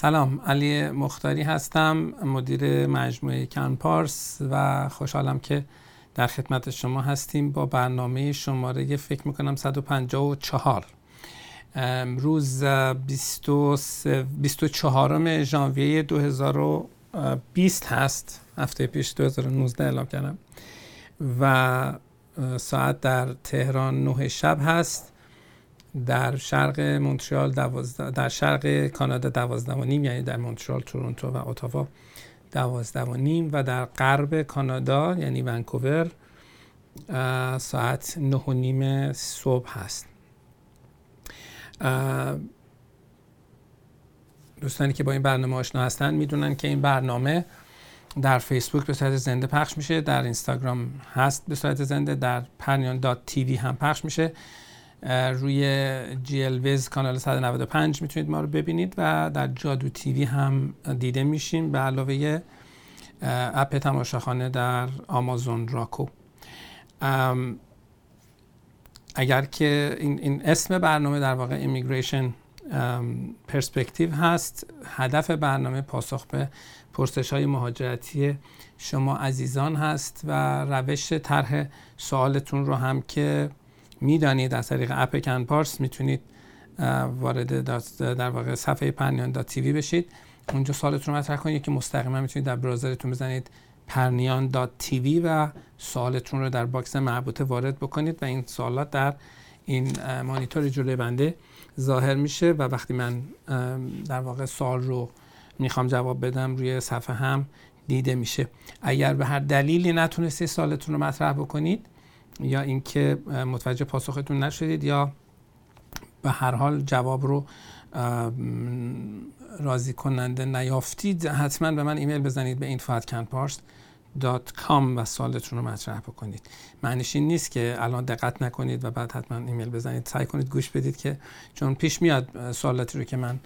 سلام علی مختاری هستم مدیر مجموعه کنپارس و خوشحالم که در خدمت شما هستیم با برنامه شماره فکر می‌کنم 154 روز 24 ژانویه 2020 هست هفته پیش 2019 اعلام کردم و ساعت در تهران 9 شب هست. در شرق مونترال در شرق کانادا دوازده و نیم یعنی در مونترال تورنتو و اتاوا دوازده و نیم و در غرب کانادا یعنی ونکوور ساعت نه و نیم صبح هست. دوستانی که با این برنامه آشنا هستن می‌دونن که این برنامه در فیسبوک به صورت زنده پخش میشه در اینستاگرام هست به صورت زنده در پرنیان دات تیوی هم پخش میشه. روی GLWiZ کانال 195 می‌تونید ما رو ببینید و در جادو TV هم دیده میشیم به علاوه اپ تماشاخانه در آمازون Roku. اگر که این, این اسم برنامه در واقع Immigration Perspective هست هدف برنامه پاسخ به پرسش های مهاجرتی شما عزیزان هست و روش طرح سوالتون رو هم که می‌دانید از طریق اپ کن پارس می‌تونید وارد در واقع صفحه پرنیان dot TV بشید. اونجا سوالتون رو مطرح کنید. که مستقیما می‌تونید در browser تون بزنید پرنیان dot TV و سوالتون رو در box مربوطه وارد بکنید و این سوالات در این مانیتور جلوی بنده ظاهر میشه و وقتی من در واقع سوال رو می‌خوام جواب بدم روی صفحه هم دیده میشه. اگر به هر دلیلی نتونستی سوالتون رو مطرح بکنید یا اینکه متوجه پاسختون نشدید یا به هر حال جواب رو راضی کننده نیافتید حتما به من ایمیل بزنید به info@canpars.com و سوالتون رو مطرح بکنید. معنیش این نیست که الان دقت نکنید و بعد حتما ایمیل بزنید. سعی کنید گوش بدید که چون پیش میاد سوالاتی رو که من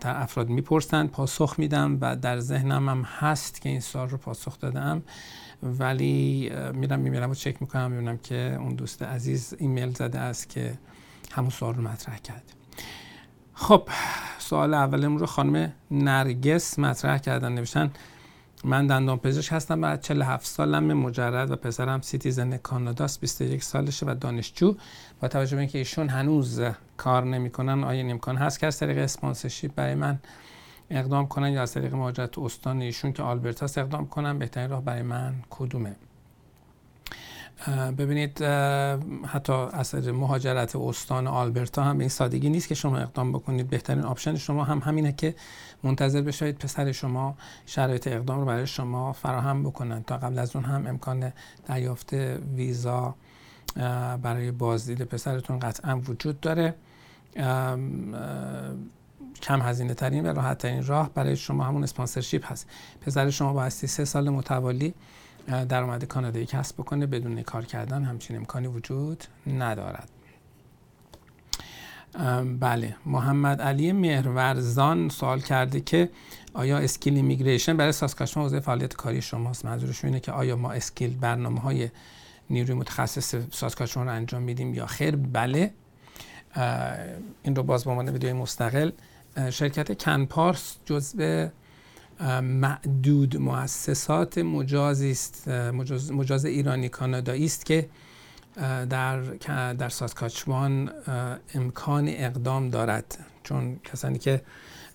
در افراد می‌پرسند پاسخ میدم و در ذهنم هم هست که این سوال رو پاسخ دادم. ولی میرم میرم و چک می‌کنم می‌بینم که اون دوست عزیز ایمیل زده است که همون سوال رو مطرح کرد خب سوال اولمون رو خانم نرگس مطرح کردن نوشتن من دندان پزشک هستم بعد 47 سالم مجرد و پسرم citizen کاناداست 21 سالشه و دانشجو. با توجه به اینکه ایشون هنوز کار نمی‌کنن آیا امکان هست که از طریق sponsorship برای من اقدام کنن یا از طریق مهاجرت استانی ایشون که آلبرتاس اقدام کنن بهترین راه برای من کدومه؟ ببینید حتی از مهاجرت استانی آلبرتا هم به این سادگی نیست که شما اقدام بکنید. بهترین option شما هم همینه که منتظر بشید پسر شما شرایط اقدام رو برای شما فراهم بکنن. تا قبل از اون هم امکان دریافت ویزا برای بازدید پسرتون قطعا وجود داره. کم هزینه ترین و راحت ترین راه برای شما همون sponsorship هست. پسر شما بایستی سه سال متوالی درآمد کانادایی کسب بکنه بدون کار کردن همچین امکانی وجود ندارد. بله محمد علی مهرورزان سوال کرده که آیا skill immigration برای ساسکاچوان حوزه فعالیت کاری شماست؟ منظورشون اینه که آیا ما skill برنامه های نیروی متخصص ساسکاچوان رو انجام میدیم یا خیر؟ بله. این رو باز به عنوان ویدیوی مستقل شرکت کنپارس جزء معدود مؤسسات مجازی است مجاز, مجاز ایرانی کانادایی است که در در ساسکاچوان امکان اقدام دارد. چون کسانی که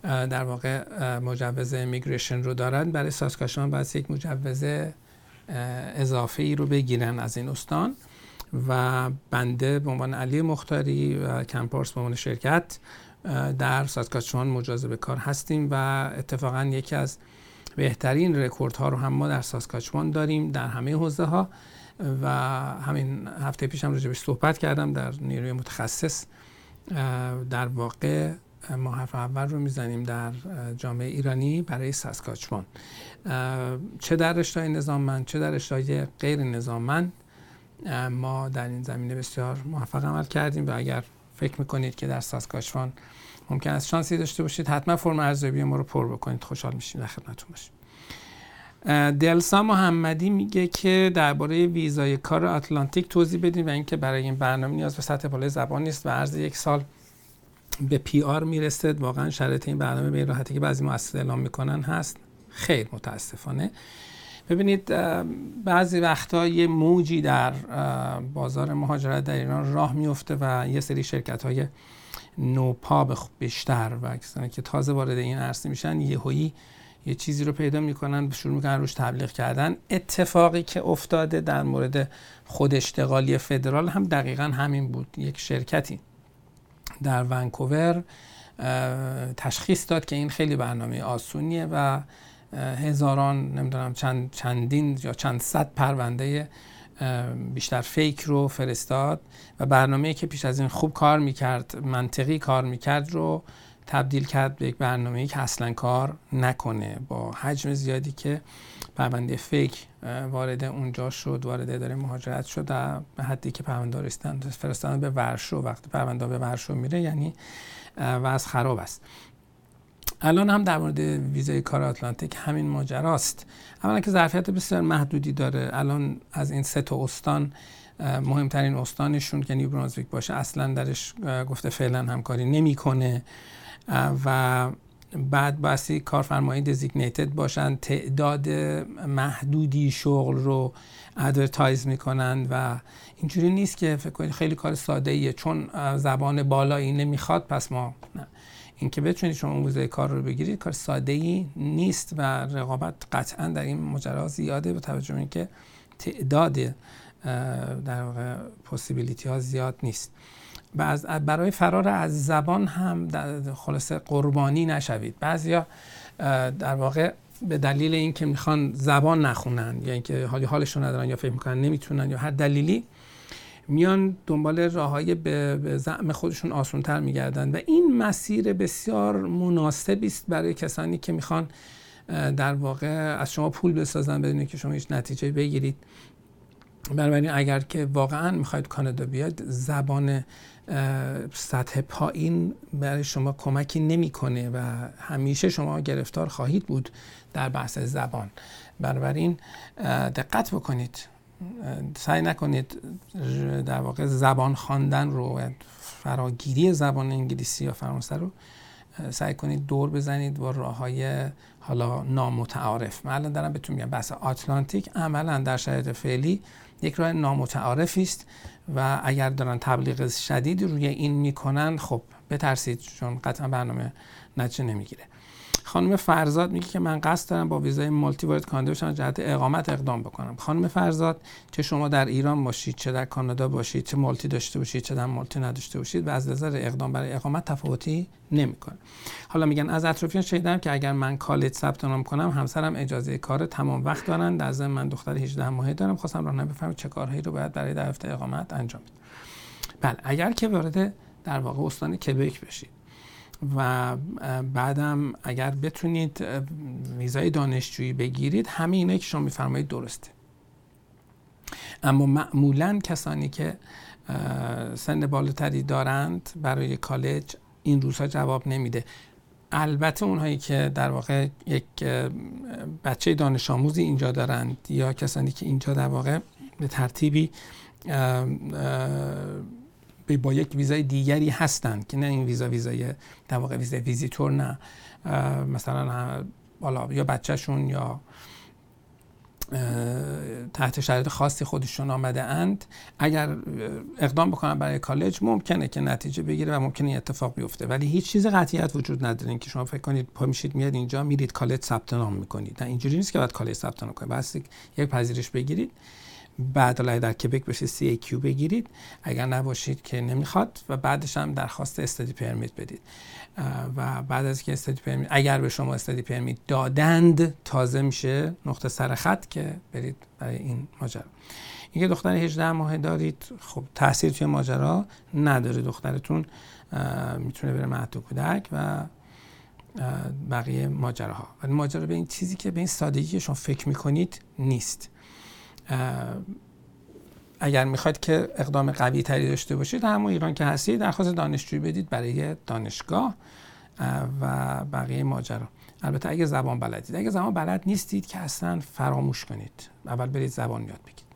در واقع مجوز امیگریشن رو دارند برای ساسکاچوان باید یک مجوز اضافه ای رو بگیرن از این استان و بنده به عنوان علی مختاری و کمپارس به عنوان شرکت در ساسکاچوان مجاز به کار هستیم و اتفاقا یکی از بهترین رکورد ها رو هم ما در ساسکاچوان داریم در همه حوزه ها و همین هفته پیش هم راجبش صحبت کردم در نیروی متخصص. در واقع ما حرف اول رو می‌زنیم در جامعه ایرانی برای ساسکاچوان چه در رشته نظاممند چه در رشته غیر نظاممند. ما در این زمینه بسیار موفق عمل کردیم و اگر فکر می‌کنید که در ساسکاچوان ممکن است شانسی داشته باشید. حتما فرم ارزیابی ما رو پر بکنید. خوشحال میشیم در خدمتتون باشیم. دلسا محمدی میگه که درباره ویزای کار آتلانتیک توضیح بدیم و اینکه برای این برنامه نیاز به سطح بالای زبان نیست و عرض یک سال به پی آر می‌رسد واقعا شرایط این برنامه به این راحتی که بعضی مؤسسات اعلام می‌کنن هست. خیر متاسفانه. ببینید بعضی وقتا یه موجی در بازار مهاجرت در ایران راه میفته و یه سری شرکت های نوپا بیشتر و کسانی که تازه وارد این عرصه میشن یهویی یه چیزی رو پیدا می‌کنن شروع می‌کنن روش تبلیغ کردن. اتفاقی که افتاده در مورد خود اشتغالی فدرال هم دقیقا همین بود. یک شرکتی در ونکوور تشخیص داد که این خیلی برنامه آسونیه و هزاران نمی‌دونم چند چندین یا چند صد پرونده بیشتر فیک رو فرستاد و برنامه که پیش از این خوب کار می‌کرد منطقی کار می‌کرد رو تبدیل کرد به یک برنامه که اصلا کار نکنه. با حجم زیادی که پرونده فیک وارد اونجا شد وارد اداره مهاجرت شد به حدی که پرونده فرستادن به ورشو وقتی پرونده به ورشو میره یعنی وضع خراب است. الان هم در مورد ویزای کار آتلانتیک همین ماجراست. اولا که ظرفیت بسیار محدودی داره. الان از این سه تا استان مهمترین استانشون که نیو برانزویک باشه اصلا درش گفته فعلا همکاری نمی‌کنه. و بعد باسی کارفرمایی دزیگنیتد باشن تعداد محدودی شغل رو advertise می‌کنن و اینجوری نیست که فکر کنید خیلی کار ساده ایه چون زبان بالایی نمی‌خواد پس ما نه. اینکه بتونید شما اون کار رو بگیرید کار ساده ای نیست و رقابت قطعا در این ماجرا زیاده به توجه اینکه تعداد در واقع possibility ها زیاد نیست. و برای فرار از زبان هم خلاصه قربانی نشوید. بعضیا در واقع به دلیل اینکه می‌خوان زبان نخونن یا اینکه حالی حالشون ندارن یا فکر می‌کنن نمی‌تونن یا هر دلیلی میان دنبال راههای به, به زعم خودشون آسونتر میگردن و این مسیر بسیار مناسبی است برای کسانی که می‌خوان در واقع از شما پول بسازن بدون که شما هیچ نتیجه بگیرید. بنابراین اگر که واقعا می‌خواید کانادا بیاد زبان سطح پایین برای شما کمکی نمی‌کنه و همیشه شما گرفتار خواهید بود در بحث زبان. بنابراین دقت بکنید. سعی نکنید در واقع زبان خواندن رو فراگیری زبان انگلیسی یا فرانسه رو سعی کنید دور بزنید با راه های حالا نامتعارف. من الان دارم بهتون میگم بحث آتلانتیک عملا در شرایط فعلی یک راه نامتعارفی است و اگر دارن تبلیغ شدید روی این می‌کنن خب بترسید چون قطعا برنامه نتیجه نمی‌گیره. خانم فرزاد میگه که من قصد دارم با ویزای مالتی وارد کانادا بشم جهت اقامت اقدام بکنم. خانم فرزاد چه شما در ایران باشید چه در کانادا باشید چه مالتی داشته باشید چه در مالتی نداشته باشید و از نظر اقدام برای اقامت تفاوتی نمی‌کنه. حالا میگن از اطرافیان شنیدم که اگر من کالج ثبت نام کنم همسرم اجازه کار تمام وقت دارن در ضمن من دختر 18 ماهه دارم خواستم راهنمایی بفهمم چه کارهایی رو باید برای در اقامت انجام بدم. بله اگر که وارد در واقع استان کبک بشید. و بعدم اگر بتونید ویزای دانشجویی بگیرید همه اینایی که شما میفرمایید درسته. اما معمولا کسانی که سن بالاتری دارند برای کالج این روزها جواب نمیده. البته اونهایی که در واقع یک بچه دانش آموزی اینجا دارند یا کسانی که اینجا در واقع به ترتیبی با یک ویزای دیگری هستند که نه این ویزا ویزای در واقع ویزای ویزیتور نه. مثلا بالا یا بچهشون یا تحت شرایط خاصی خودشون آمده اند. اگر اقدام بکنن برای کالج ممکنه که نتیجه بگیره و ممکنه اتفاق بیفته. ولی هیچ چیز قطعیت وجود نداره که شما فکر کنید پا میشید میاد اینجا میرید کالج ثبت نام می‌کنید. نه اینجوری نیست که بعد کالج ثبت نام کنید. بس یک پذیرش بگیرید. بعد حالا در کبک بشه سی کیو بگیرید. اگر نباشید که نمی‌خواد و بعدش هم درخواست استادی پرمیت بدید. و بعد از که استادی پرمیت اگر به شما استادی پرمیت دادند تازه میشه نقطه سر خط که برید برای این ماجرا. اینکه دختر 18 ماه دارید خب تاثیر توی ماجرا نداره. دخترتون می‌تونه بره مهد کودک و بقیه ماجراها. ولی ماجرا به این چیزی که به این سادگی شما فکر می‌کنید نیست. اگر می‌خواید که اقدام قوی تری داشته باشید همون ایران که هستید درخواست دانشجویی بدید برای دانشگاه و بقیه ماجرا. البته اگه زبان بلدید. اگه زبان بلد نیستید که اصلا فراموش کنید. اول برید زبان یاد بگیرید.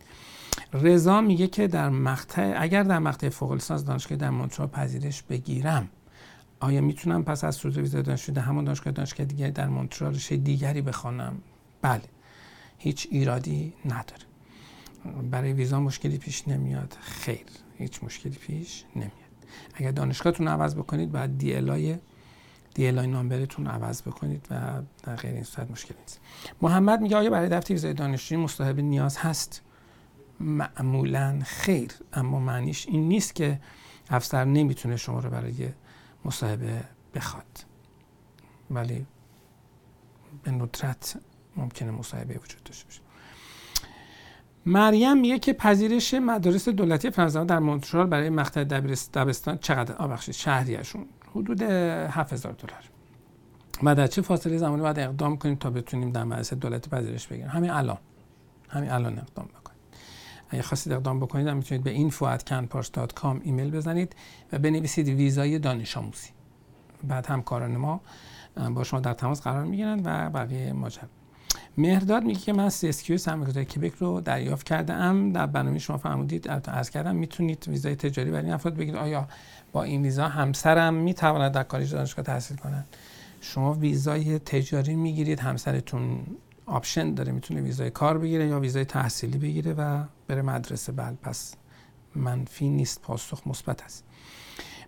رضا میگه که در مقطع اگر در مقطع فوق لیسانس دانشگاه در مونترال پذیرش بگیرم آیا می‌تونم پس از صدور ویزای دانشجو همون دانشگاه دانشگاه دیگری در مونترال رشته دیگری بخوانم؟ بله. هیچ ایرادی نداره. برای ویزا مشکلی پیش نمیاد. خیر هیچ مشکلی پیش نمیاد. اگر دانشگاهتون عوض بکنید بعد دی الای دی الای نامبرتون عوض بکنید و در غیر این صورت مشکلی نیست. محمد میگه آیا برای دفتر ویزای دانشجویی مصاحبه نیاز هست؟ معمولا خیر اما معنیش این نیست که افسر نمی‌تونه شما رو برای مصاحبه بخواد. ولی به ندرت ممکنه مصاحبه وجود داشته باشه. مریم میگه که پذیرش مدارس دولتی فرانسه در مونترال برای مقطع دبستان چقدر آبخشید شهریشون حدود 7000 دلار. و در چه فاصله زمانی باید اقدام کنیم تا بتونیم در مدرسه دولتی پذیرش بگیریم؟ همین الان. همین الان اقدام بکنید اگه خواستید اقدام بکنید هم می‌تونید به info@canpars.com ایمیل بزنید و بنویسید ویزای دانش آموزی. بعد همکاران ما با شما در تماس قرار می‌گیرن و بقیه ماجرا. مهرداد میگه که من کیو سرمایه‌گذاری کبک رو دریافت کرده ام در برنامه شما فرمودید از کردم می‌تونید ویزای تجاری برای این افراد بگیرید. آیا با این ویزا همسرم می‌تواند در کالج دانشگاه تحصیل کنند شما ویزای تجاری می‌گیرید همسرتون option داره می‌تونه ویزای کار بگیره یا ویزای تحصیلی بگیره و بره مدرسه. بله پس منفی نیست پاسخ مثبت است.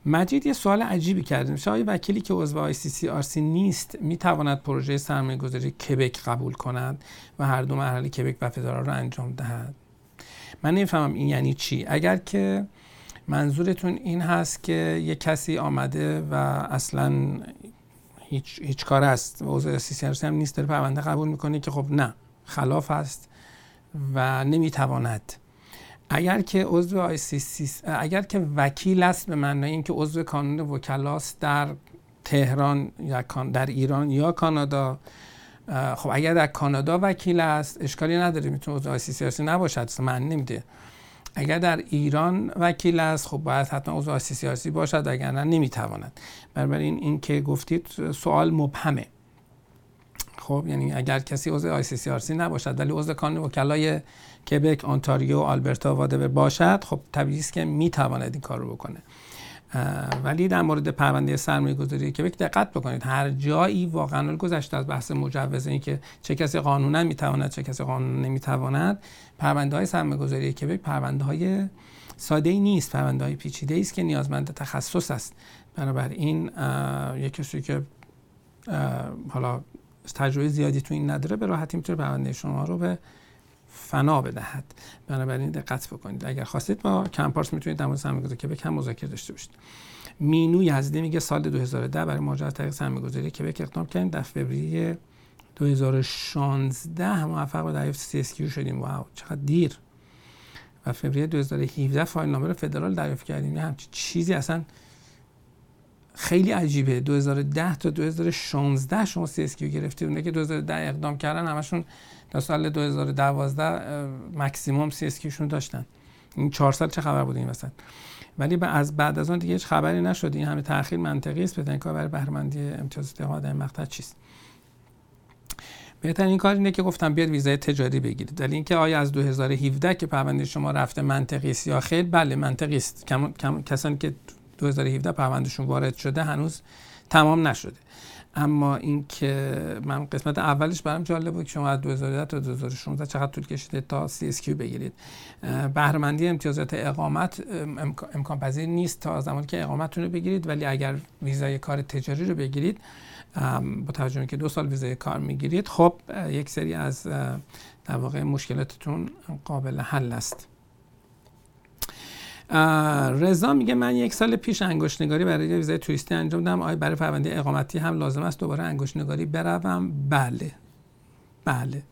مجید یه سوال عجیبی کرده میشه آیا وکیلی که عضو آی سی سی آر سی نیست می‌تواند پروژه سرمایه گذاری کبک قبول کند و هر دو مرحله کبک و فدرال رو انجام دهد؟ من نمی‌فهمم این یعنی چی. اگر که منظورتون این هست که یه کسی آمده و اصلا هیچ, هیچ کار است عضو سی سی هم نیست داره پرونده قبول می‌کنه که خب نه خلاف است و نمی‌تواند اگر که عضو آی اگر که وکیل است به معنای اینکه عضو کانون وکلاست در تهران یا در ایران یا کانادا خب اگر در کانادا وکیل است اشکالی نداره می‌تونه عضو آی سی سی نباشد من نمیده. اگر در ایران وکیل است خب باید حتما عضو آی باشد اگر نه نمی‌تواند. بنابراین این که گفتید سوال مبهمه. خب یعنی اگر کسی عضو آی سی سی نباشد ولی عضو کانون وکلای کبک، آنتاریو، آلبرتا وادور باشد خب طبیعی است که می‌تواند این کار رو بکنه. ولی در مورد پرونده سرمایه گذاری کبک دقت بکنید. هر جایی واقعا گذشته از بحث مجوز این که چه کسی قانونا می‌تواند چه کسی قانونا نمی‌تواند پرونده های سرمایه گذاری کبک پرونده های ساده ای نیست پرونده های پیچیده است که نیازمند تخصص است. بنابراین یک کسی که حالا تجربه زیادی تو این نداره به راحتی می‌تونه پرونده شما رو به فنا بدهد. بنابراین دقت بکنید. اگر خواستید با کمپارس می‌تونید در مورد که کم مذاکره داشته باشید. مینو یزدی میگه سال 2010 برای مهاجرت طریق سرمایه‌گذاری کبک اقدام کردیم. در فوریه 2016 موفق به دریافت سی اس شدیم. واو چقدر دیر. و فوریه 2017 file number فدرال دریافت کردیم. همچین چیزی اصلا خیلی عجیبه. 2010 تا 2016 شما CSQ گرفتید اونایی که 2010 اقدام کردن همشون تا سال 2012 maximum CSQ شون داشتن. این چهار سال چه خبر بود این وسط؟ ولی از بعد از اون دیگه هیچ خبری نشد. این همه تاخیر منطقی است. بدن کار برای بهرهمندی امتیازات اقامت در مقطع چیست؟ بهترین کار اینه که گفتم بیاد ویزای تجاری بگیرید. ولی اینکه آیا از 2017 که پرونده شما رفته منطقی است یا خیر بله منطقی است. کسانی که 2017 پروندهشون وارد شده هنوز تمام نشده. اما اینکه من قسمت اولش برام جالب بود که شما از 2010 تا 2016 چقدر طول کشیده تا CSQ بگیرید. بهرهمندی امتیازات اقامت امکان پذیر نیست تا زمانی که اقامتتون رو بگیرید ولی اگر ویزای کار تجاری رو بگیرید با توجه که دو سال ویزای کار می‌گیرید خب یک سری از در واقع مشکلاتتون قابل حل است. رضا میگه من یک سال پیش انگشت نگاری برای ویزای توریستی انجام دادم. آیا برای پرونده اقامتی هم لازم است دوباره انگشت نگاری بروم؟ بله. بله.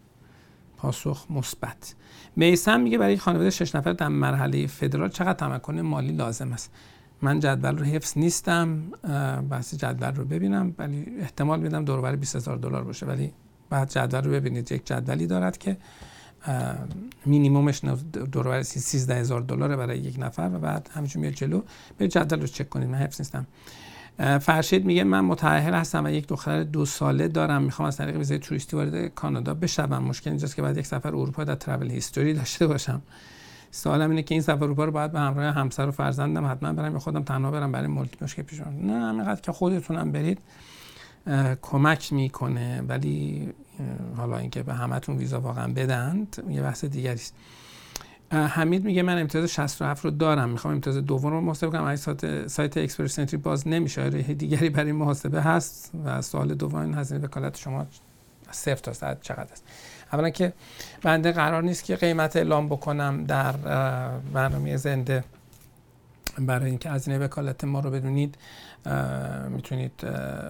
پاسخ مثبت. میسم میگه برای خانواده شش نفر در مرحله فدرال چقدر تمکن مالی لازم است؟ من جدول رو حفظ نیستم. بحث جدول رو ببینم ولی احتمال میدم دور 20 هزار دلار باشه. ولی بعد جدول رو ببینید. یک جدولی دارد که مینیمومش دور 13 هزار دلار برای یک نفر و بعد همینجور میاد جلو. به جدول رو چک کنید من حفظ نیستم. فرشید میگه من متأهل هستم و یک دختر دو ساله دارم. می‌خوام از طریق ویزای توریستی وارد کانادا بشوم. مشکل اینجاست که بعد یک سفر اروپا در ترافل هیستوری داشته باشم. سوالم اینه که این سفر رو باید به همراه همسر و فرزندم حتما برم یا خودم تنها برم برای multi مشکل پیش نه همینقدر که خودتونم برید. کمک می‌کنه ولی حالا اینکه به همتون ویزا واقعا بدند یه بحث دیگری است. حمید میگه من امتیاز 67 رو دارم. می‌خوام امتیاز دوم رو محاسبه کنم. اگه سایت, سایت Express Entry باز نمیشه راه دیگری برای محاسبه هست و سوال دوم این هزینه وکالت شما صفر تا صد چقدر است؟ اولا که بنده قرار نیست که قیمت اعلام بکنم در برنامه زنده. برای اینکه هزینه وکالت ما رو بدونید می‌تونید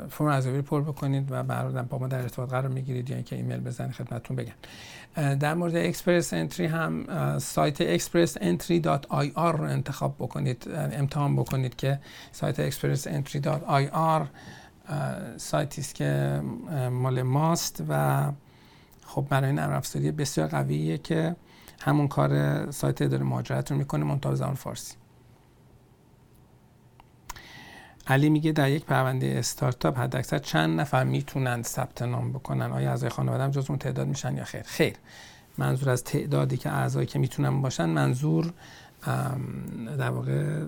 فرم ارزیابی پر بکنید و برادر با ما در ارتباط قرار می‌گیرید یا اینکه ایمیل بزنید خدمتتون بگن در مورد اکسپرس انتری هم سایت expressentry.ir رو انتخاب بکنید امتحان بکنید که سایت expressentry.ir سایتی است که مال ماست و خب برای نرم افزاری بسیار قویه که همون کار سایت اداره مهاجرت رو می‌کنه منتها زبان فارسی. علی میگه در یک پرونده استارتاپ حداکثر چند نفر می‌تونند ثبت نام بکنن؟ آیا اعضای خانواده جز اون تعداد میشن یا خیر؟ خیر. منظور از تعدادی که اعضایی که می‌تونن باشن منظور در واقع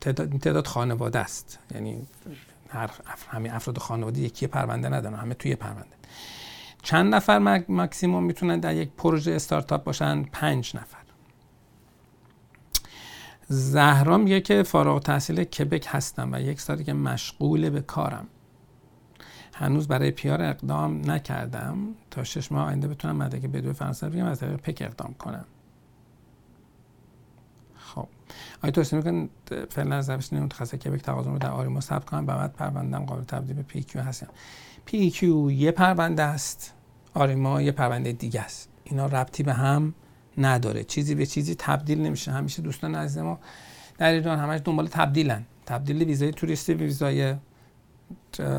تعداد, تعداد خانواده است. یعنی هر همه افراد خانواده یکی پرونده ندارن همه توی پرونده. چند نفر مکسیموم می‌تونن در یک پروژه استارتاپ باشن؟ پنج نفر. زهرا میگه که فارغ تحصیل کبک هستم و یک سالی که مشغول به کارم. هنوز برای پیار اقدام نکردم. تا شش ماه آینده بتونم مدرک بدو فرانسه بگم از طریق پک اقدام کنم. خب. آیا توصیه می‌کنن فعلا از روش متخصص کبک تقاضا رو در آریما ثبت کنم بعد پروندم قابل تبدیل به PEQ هستم. PEQ یه پرونده است. آریما یه پرونده دیگه است. اینا ربطی به هم نداره. چیزی به چیزی تبدیل نمیشه. همیشه دوستان عزیز ما در ایران همش دنبال تبدیلن. تبدیل ویزای توریستی به ویزای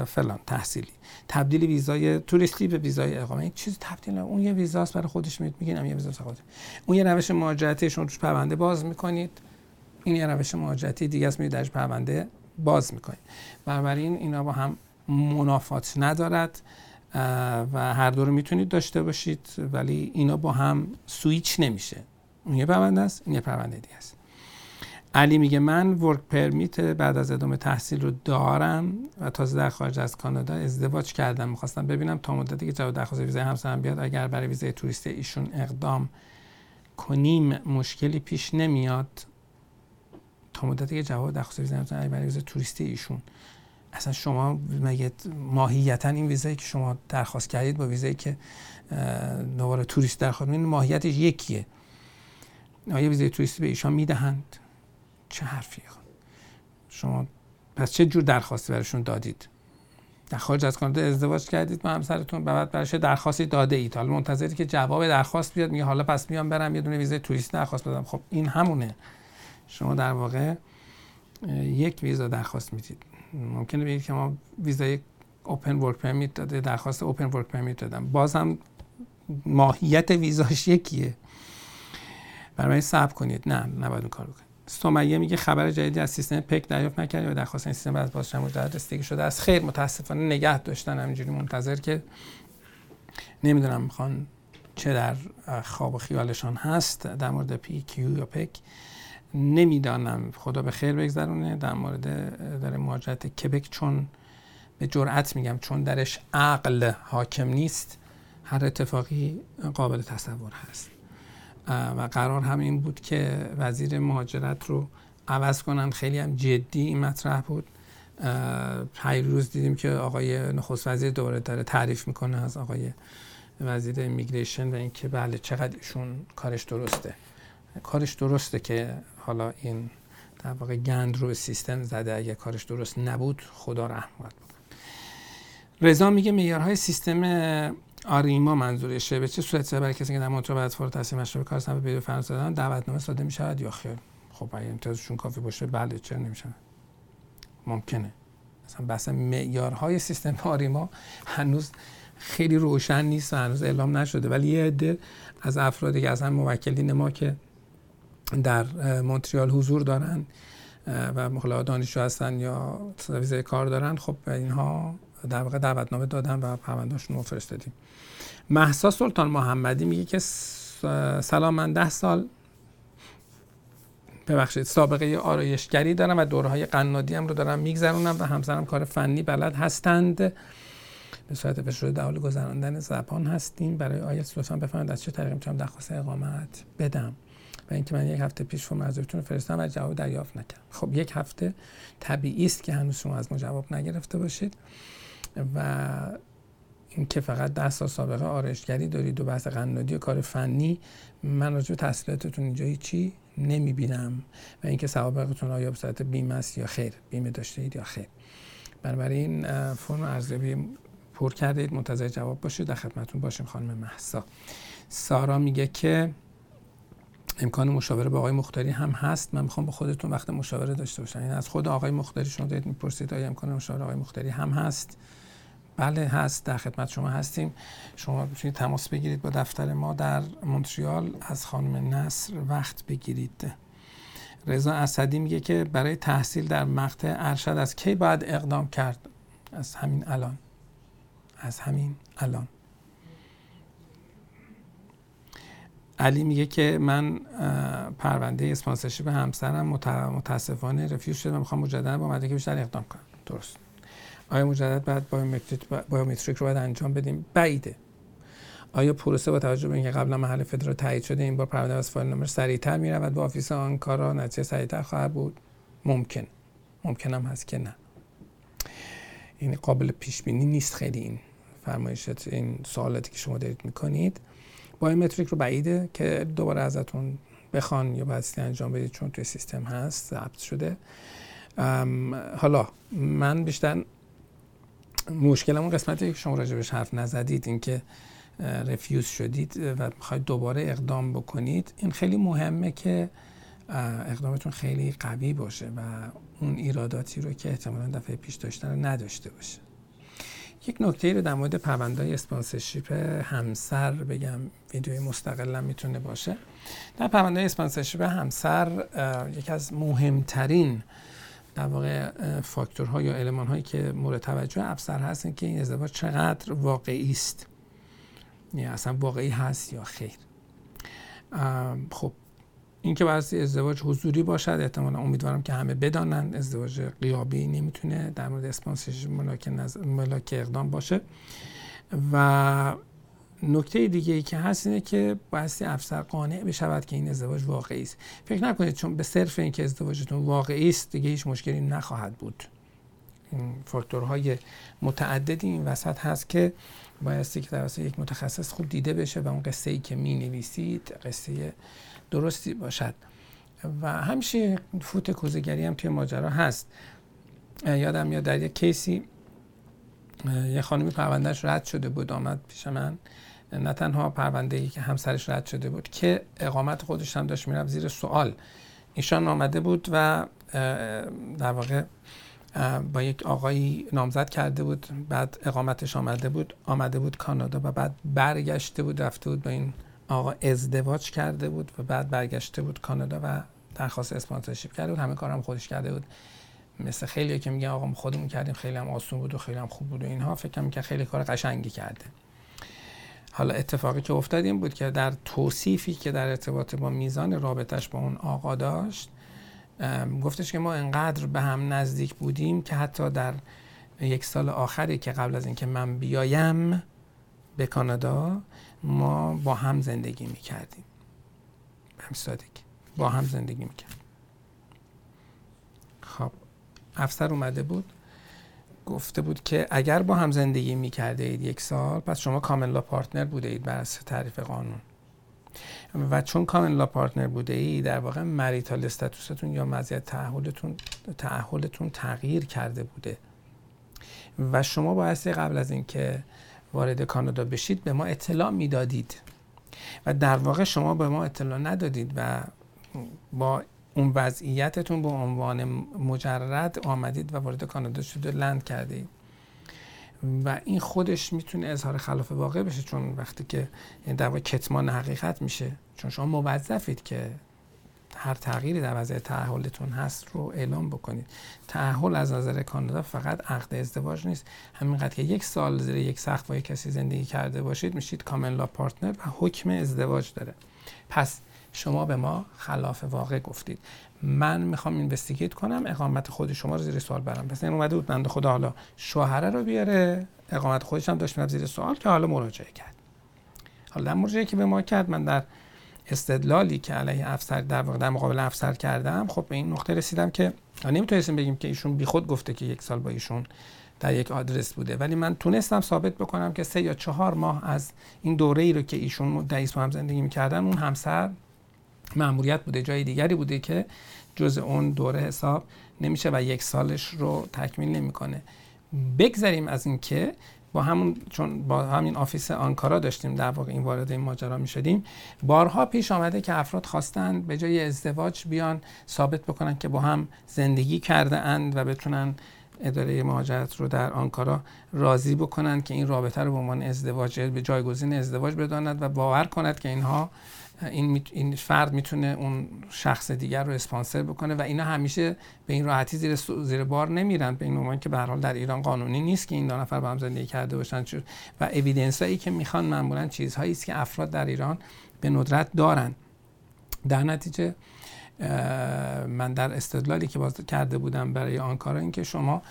فلان تحصیلی. تبدیل ویزای توریستی به ویزای اقامت. این چیز تبدیل اون یه ویزاست برای خودش میگید میگن یه ویزا خودش اون یه روش مهاجرتی شما توش پرونده باز می‌کنید. این یه روش مهاجرتی دیگه است میگید درش پرونده باز می‌کنید. بنابراین اینا با هم منافات ندارد. و هر دو رو می‌تونید داشته باشید ولی اینا با هم سویچ نمیشه. اون یه پرونده است این یه پرونده دیگه است. علی میگه من ورک پرمیت بعد از ادامه تحصیل رو دارم و تازه در خارج از کانادا ازدواج کردم. می‌خواستم ببینم تا مدتی که جواب درخواست ویزای همسرم بیاد اگر برای ویزای توریستی ایشون اقدام کنیم مشکلی پیش نمیاد. تا مدتی که جواب درخواست ویزای همسرم برای ویزای توریستی ایشون اصلا شما مگه ماهیتا این ویزایی که شما درخواست کردید با ویزایی که دوباره توریست درخواست این ماهیتش یکیه. آیا ویزای توریستی به ایشان می‌دهند. چه حرفیه شما پس چه جور درخواستی براشون دادید؟ در خارج از کانادا ازدواج کردید با همسرتون بعد براش درخواستی داده اید؟ حالا منتظری که جواب درخواست بیاد میگه حالا پس میام برم یه دونه ویزای توریست درخواست بدم. خب این همونه. شما در واقع یک ویزا درخواست می‌دید. ممکنه بگید که ما ویزای اوپن ورک پرمیت داده درخواست اوپن ورک پرمیت دادم. بازم ماهیت ویزاش یکیه. برای صبر کنید. نه نباید اون کار بکنید. سمیه میگه خبر جدیدی از سیستم پک دریافت نکردی و درخواست این سیستم از بازش مجدد رسیدگی شده از خیر متاسفانه نگه داشتن همینجوری منتظر که نمی‌دونم می‌خوان چه در خواب و خیالشان هست در مورد پی کیو یا پک. نمی‌دانم. خدا به خیر بگذرونه. در مورد در مهاجرت کبک چون به جرأت میگم چون درش عقل حاکم نیست هر اتفاقی قابل تصور هست. و قرار هم این بود که وزیر مهاجرت رو عوض کنن. خیلی هم جدی این مطرح بود. روز دیدیم که آقای نخست وزیر دوباره داره تعریف می‌کنه از آقای وزیر ایمیگریشن و اینکه بله چقدر ایشون کارش درسته. کارش درسته که حالا این در واقع گند رو سیستم زده اگه کارش درست نبود خدا رحمت بکن رضا میگه معیارهای سیستم آریما منظورشه به چه صورت؟ برای کسی که در بعد فور تصمیم مشروع کار سبب به فرانسه دادن دعوتنامه ساده می شود یا خیر؟ خب اگه امتیازشون کافی باشه بله چرا نمیشه ممکنه. مثلا بحث معیارهای سیستم آریما هنوز خیلی روشن نیست و هنوز اعلام نشده. ولی یه عده از افرادی که اصلا موکلین ما که در مونتریال حضور دارن و مخلا دانشجو هستن یا ویزای کار دارن خب اینها در واقع دعوتنامه دادن و پروندهشون رو فرستادیم. محسا سلطان محمدی میگه که سلام من ده سال ببخشید سابقه آرایشگری دارم و دورهای قنادی هم رو دارم میگذرونم و همسرم کار فنی بلد هستند. به صورت به صورت حال گذراندن زبان هستیم. برای آیلتس لطفا بفرمایید از چه طریقی می‌تونم درخواست اقامت بدم. و اینکه من یک هفته پیش فرم عذرتون فرستم و جواب دریافت نکردم. خب یک هفته طبیعی است که هنوز شما از ما جواب نگرفته باشید و اینکه فقط ده سال سابقه آرشگری دارید و بحث قنادی و کار فنی من راجع به تحصیلاتتون اینجا چی نمی‌بینم و اینکه سوابقتون آیا به صورت بیمه است یا خیر بیمه داشته اید یا خیر. بنابراین فرم ارزیابی پر کردید منتظر جواب باشید. در خدمتتون باشیم خانم محسا سارا میگه که امکان مشاوره با آقای مختاری هم هست. من می‌خوام با خودتون وقت مشاوره داشته باشم. این از خود آقای مختاری شما دارید می‌پرسید آیا امکان مشاوره آقای مختاری هم هست؟ بله هست. در خدمت شما هستیم. شما می‌تونید تماس بگیرید با دفتر ما در مونتریال. از خانم نصر وقت بگیرید. رضا اسدی میگه که برای تحصیل در مقطع ارشد از کی باید اقدام کرد؟ از همین الان. از همین الان. علی میگه که من پرونده اسپانسرشیپ همسرم متاسفانه رفیوز شده و می‌خوام مجددا با مدرک بیشتر اقدام کنم. درست. آیا مجدد بعد biometric رو باید انجام بدیم؟ بعیده. آیا پروسه با توجه به اینکه قبلا محل فدرال تایید شده این بار پرونده از file number سریعتر می‌رود با office آنکارا نتیجه سریعتر خواهد بود؟ ممکن. ممکن هم هست که نه. این قابل پیش بینی نیست خیلی این فرمایشت این سوالاتی که شما دارید می‌کنید. biometric رو بعیده که دوباره ازتون بخوان یا بایستی انجام بدید چون توی سیستم هست ضبط شده. حالا من بیشتر مشکل اون قسمتی که شما راجبش حرف نزدید اینکه رفیوز شدید و می‌خواید دوباره اقدام بکنید این خیلی مهمه که اقدامتون خیلی قوی باشه و اون ایراداتی رو که احتمالا دفعه پیش داشتن رو نداشته باشه. یک نکته رو در مورد پروندهای اسپانسرشیپ همسر بگم. ویدیوی مستقلا می‌تونه باشه. در پروندهای اسپانسرشیپ همسر یکی از مهمترین در واقع فاکتورها یا علمان هایی که مورد توجه افسر هستن که این ازدواج چقدر واقعی است. یا اصلا واقعی هست یا خیر. خب این که بعضی ازدواج حضوری باشد. احتمالا امیدوارم که همه بدانن ازدواج قیابی نمی‌تونه در مورد اسپانسرشیپ ملاک, نز... ملاک اقدام باشه. و نکته دیگه ای که هست اینه که بایستی افسر قانع بشود که این ازدواج واقعی است. فکر نکنید چون به صرف اینکه ازدواجتون واقعی است دیگه هیچ مشکلی نخواهد بود. فاکتورهای متعددی این وسط هست که بایستی که توسط یک متخصص خوب دیده بشه و اون قصه ای که می نویسید قصه درستی باشد. و همیشه فوت کوزگری هم توی ماجرا هست. یادم میاد در یک کیسی یه خانمی پروندهش رد شده بود آمد پیش من. نه تنها پرونده ای که همسرش رد شده بود که اقامت خودش هم داشت می‌رفت زیر سوال. ایشان آمده بود و در واقع با یک آقایی نامزد کرده بود. بعد اقامتش آمده بود آمده بود کانادا و بعد برگشته بود رفته بود با این آقا ازدواج کرده بود و بعد برگشته بود کانادا و درخواست اسپانسرشیپ کرده بود. همه کارم خودش کرده بود. مثل خیلی که میگن آقا خودمون کردیم خیلی هم آسون بود و خیلی هم خوب بود و اینها. فکر کنم که خیلی کار قشنگی کرده. حالا اتفاقی که افتاد این بود که در توصیفی که در ارتباط با میزان رابطش با اون آقا داشت گفتش که ما انقدر به هم نزدیک بودیم که حتی در یک سال آخری که قبل از اینکه من بیایم به کانادا ما با هم زندگی می‌کردیم. به سادگی با هم زندگی می‌کردیم. خب افسر اومده بود. گفته بود که اگر با هم زندگی می‌کرده اید یک سال پس شما کاملا پارتنر بوده اید بر تعریف قانون. و چون کاملا پارتنر بوده ای در واقع مریتال استاتوستون یا مزیت تعهلتون تعهلتون تغییر کرده بوده. و شما بایستی قبل از اینکه وارد کانادا بشید به ما اطلاع می‌دادید. و در واقع شما به ما اطلاع ندادید و با اون وضعیتتون به عنوان مجرد آمدید و وارد کانادا شده لند کردید. و این خودش می‌تونه اظهار خلاف واقع بشه چون وقتی که در واقع کتمان حقیقت میشه. چون شما موظفید که هر تغییری در وضع تعهلتون هست رو اعلام بکنید. تعهل از نظر کانادا فقط عقد ازدواج نیست. همینقدر که یک سال زیر یک سقف با یک کسی زندگی کرده باشید میشید کاملا پارتنر و حکم ازدواج داره. پس شما به ما خلاف واقع گفتید. من می‌خوام اینوستیگیت کنم اقامت خود شما رو زیر سوال برم. پس این اومده بود بنده خدا حالا شوهره رو بیاره. اقامت خودش هم داشت زیر سوال که حالا مراجعه کرد. حالا مراجعه که به ما کرد من در استدلالی که علیه افسر در واقع در مقابل افسر کردم خب به این نقطه رسیدم که نمی‌تونستیم بگیم که ایشون بیخود گفته که یک سال با ایشون در یک آدرس بوده ولی من تونستم ثابت بکنم که سه یا چهار ماه از این دوره ای رو که ایشون مدعی هم زندگی می‌کردن اون همسر مأموریت بوده جای دیگری بوده که جز اون دوره حساب نمیشه و یک سالش رو تکمیل نمی‌کنه. بگذریم از اینکه با همون چون با همین office آنکارا داشتیم در واقع این وارد این ماجرا می شدیم بارها پیش آمده که افراد خواستند به جای ازدواج بیان ثابت بکنن که با هم زندگی کرده اند و بتونن اداره مهاجرت رو در آنکارا راضی بکنند که این رابطه رو به عنوان ازدواج به جایگزین ازدواج بداند و باور کند که اینها این, این فرد می‌تونه اون شخص دیگر رو اسپانسر بکنه و اینا همیشه به این راحتی زیر, زیر بار نمیرن به این عنوان که به حال در ایران قانونی نیست که این دو نفر با هم زندگی کرده باشن. و اویدنس هایی که می‌خوان معمولا چیزهایی است که افراد در ایران به ندرت دارن. در نتیجه من در استدلالی که باز کرده بودم برای آن کار این که شما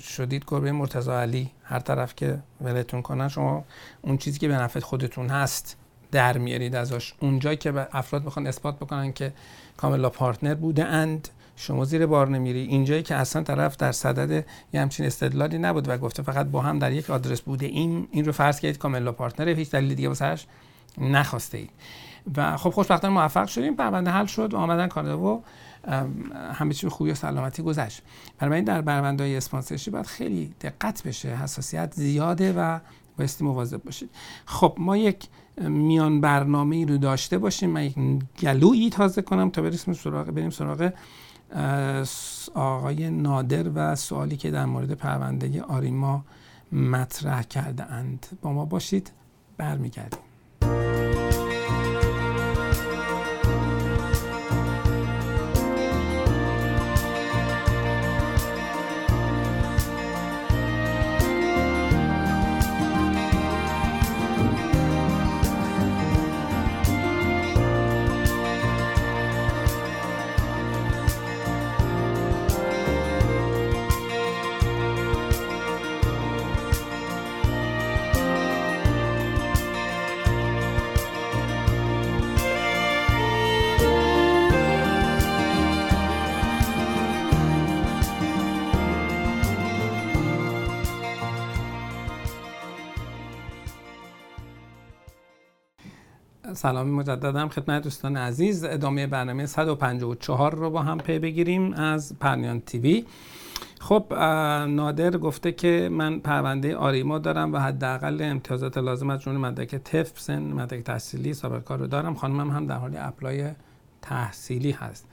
شدید گربه مرتضی علی هر طرف که ولتون کنن شما اون چیزی که به نفع خودتون هست در میارید ازش. اونجایی که افراد بخوان اثبات بکنن که کاملا partner بوده اند شما زیر بار نمیری. اینجایی که اصلا طرف در صدد یه همچین استدلالی نبود و گفته فقط با هم در یک آدرس بوده این این رو فرض کردید کاملا partner هیچ دلیل دیگه واسش نخواسته اید. و خب خوشبختانه موفق شدیم. پرونده حل شد و آمدن کانادا و همه چی خوبی و سلامتی گذشت. این در پرونده های اسپانسرشی باید خیلی دقت بشه حساسیت زیاده و بایستی مواظب باشید. خب ما یک میان برنامه ای رو داشته باشیم. من یک گلویی تازه کنم تا بریم سراغ بریم سراغ آقای نادر و سوالی که در مورد پرونده آریما مطرح کرده اند با ما باشید. برمیگردیم. سلام مجددم. خدمت دوستان عزیز ادامه برنامه 154 رو با هم پی بگیریم از پرنیان تیوی. خب نادر گفته که من پرونده آریما دارم و حداقل امتیازات لازم از جمله مدرک تف سن مدرک تحصیلی سابقه کار رو دارم. خانمم هم در حال اپلای تحصیلی هست.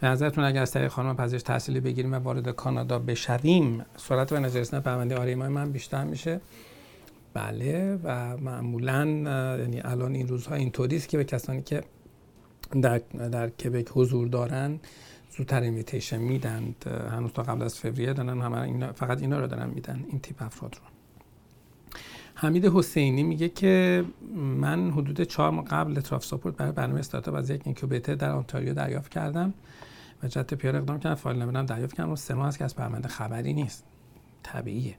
به نظرتون اگر از طریق خانم پذیرش تحصیلی بگیریم و وارد کانادا بشویم سرعت و نظر پرونده آریما من بیشتر میشه. بله و معمولا یعنی الان این روزها اینطوری است که به کسانی که در, در کبک حضور دارن زودتر invitation میدن. هنوز تا قبل از فوریه دارن همه اینا فقط اینا رو دارن میدن این تیپ افراد رو. حمید حسینی میگه که من حدود چهار ماه قبل letter of support برای برنامه استارتاپ از یک incubator در آنتاریو دریافت کردم. و جهت PR اقدام کردم file number دریافت کردم. و سه ماه است که از پرونده خبری نیست. طبیعیه.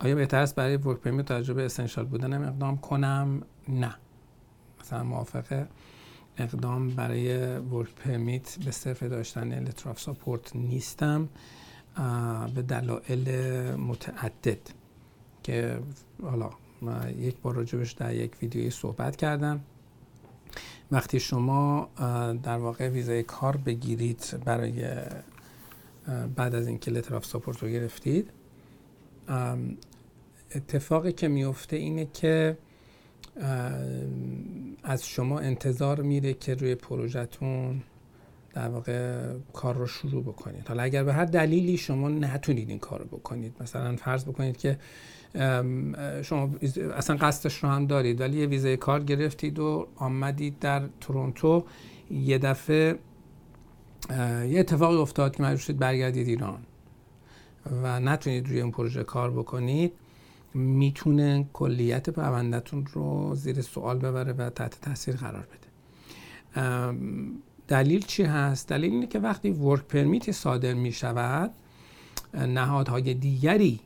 آیا بهتر است برای ورک پرمیت تجربه اسنشال بودنم اقدام کنم؟ نه. مثلا موافقه اقدام برای ورک پرمیت به صرف داشتن لتراف ساپورت نیستم به دلایل متعدد که حالا یک بار راجبش در یک ویدیوی صحبت کردم. وقتی شما در واقع ویزای کار بگیرید برای بعد از اینکه لتراف ساپورت رو گرفتید اتفاقی که میفته اینه که از شما انتظار میره که روی پروژهتون در واقع کار رو شروع بکنید. حالا اگر به هر دلیلی شما نتونید این کار رو بکنید مثلا فرض بکنید که شما اصلا قصدش رو هم دارید ولی یه ویزای کار گرفتید و آمدید در تورنتو یه دفعه یه اتفاقی افتاد که مجبور شدید برگردید ایران و نتونید روی این پروژه کار بکنید. می‌تونه کلیت پروندهتون رو زیر سوال ببره و تحت تاثیر قرار بده دلیل چی هست؟ دلیل اینه که وقتی ورک پرمیت صادر می شود نهادهای دیگری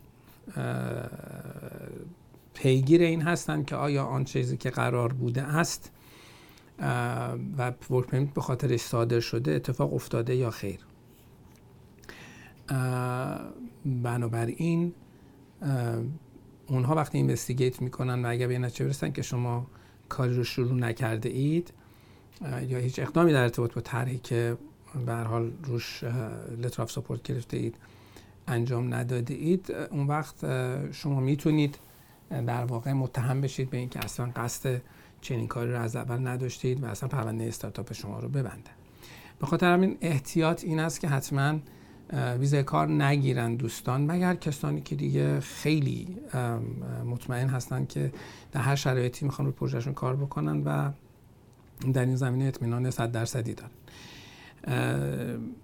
پیگیر این هستند که آیا آن چیزی که قرار بوده است و work permit به خاطرش صادر شده اتفاق افتاده یا خیر بنابراین اونها وقتی investigate می‌کنن و اگر به نتیجه برسن که شما کاری رو شروع نکرده اید یا هیچ اقدامی در ارتباط با طرحی که به حال روش letter of support گرفته اید انجام نداده اید اون وقت شما می‌تونید در واقع متهم بشید به اینکه اصلا قصد چنین کاری رو از اول نداشتید و اصلا پرونده استارتاپ شما رو ببنده. به خاطر همین احتیاط این است که حتما ویزای کار نگیرن دوستان مگر کسانی که دیگه خیلی مطمئن هستن که در هر شرایطی می‌خوان رو پروژهشون کار بکنن و در این زمینه اطمینان 100 درصدی دارن.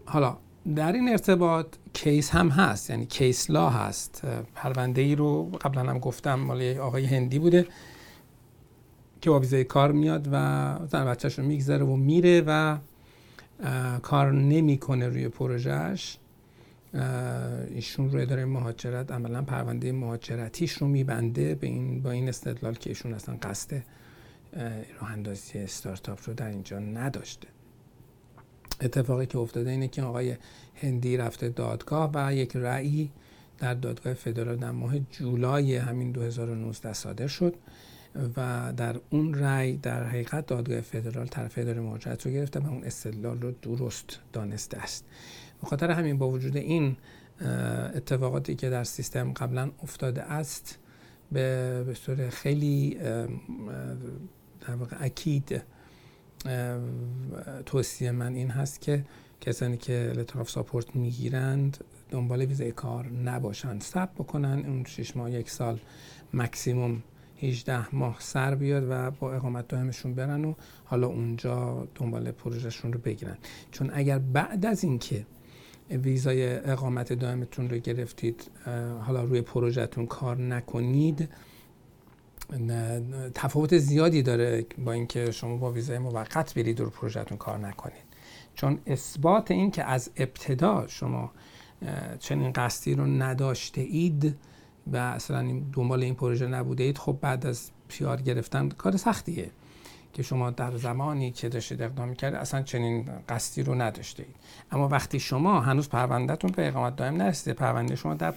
حالا در این ارتباط کیس هم هست یعنی کیس لا هست. پرونده ای رو قبلا هم گفتم مال آقای هندی بوده که با ویزای کار میاد و زن بچهش رو میگذره و میره و کار نمی‌کنه روی پروژهش ایشون رو اداره مهاجرت عملا پرونده مهاجرتیش رو میبنده به این با این استدلال که ایشون اصلا قصد راه اندازی استارتاپ رو در اینجا نداشته. اتفاقی که افتاده اینه که آقای هندی رفته دادگاه و یک رأی در دادگاه فدرال در ماه جولای همین 2019 صادر شد و در اون رأی در حقیقت دادگاه فدرال طرف اداره مهاجرت رو گرفته و اون استدلال رو درست دانسته است. خاطر همین با وجود این اتفاقاتی که در سیستم قبلا افتاده است به, به صورت خیلی در واقع اکید توصیه من این هست که کسانی که لتراف ساپورت می‌گیرند دنبال ویزای کار نباشند. سب بکنن اون شش ماه یک سال مکسیموم 18 ماه سر بیاد و با اقامت دائمشون برن و حالا اونجا دنبال پروژهشون رو بگیرن. چون اگر بعد از اینکه ویزای اقامت دائمتون رو گرفتید حالا روی پروژهتون کار نکنید. تفاوت زیادی داره با اینکه شما با ویزای موقت برید رو پروژهتون کار نکنید. چون اثبات این که از ابتدا شما چنین قصدی رو نداشته اید و اصلا دنبال این پروژه نبوده اید خب بعد از پیار گرفتن کار سختیه. که شما در زمانی که داشتید اقدام کرد اصلا چنین قصدی رو نداشته اما وقتی شما هنوز پروندهتون به اقامت دائم نرسیده پرونده شما در,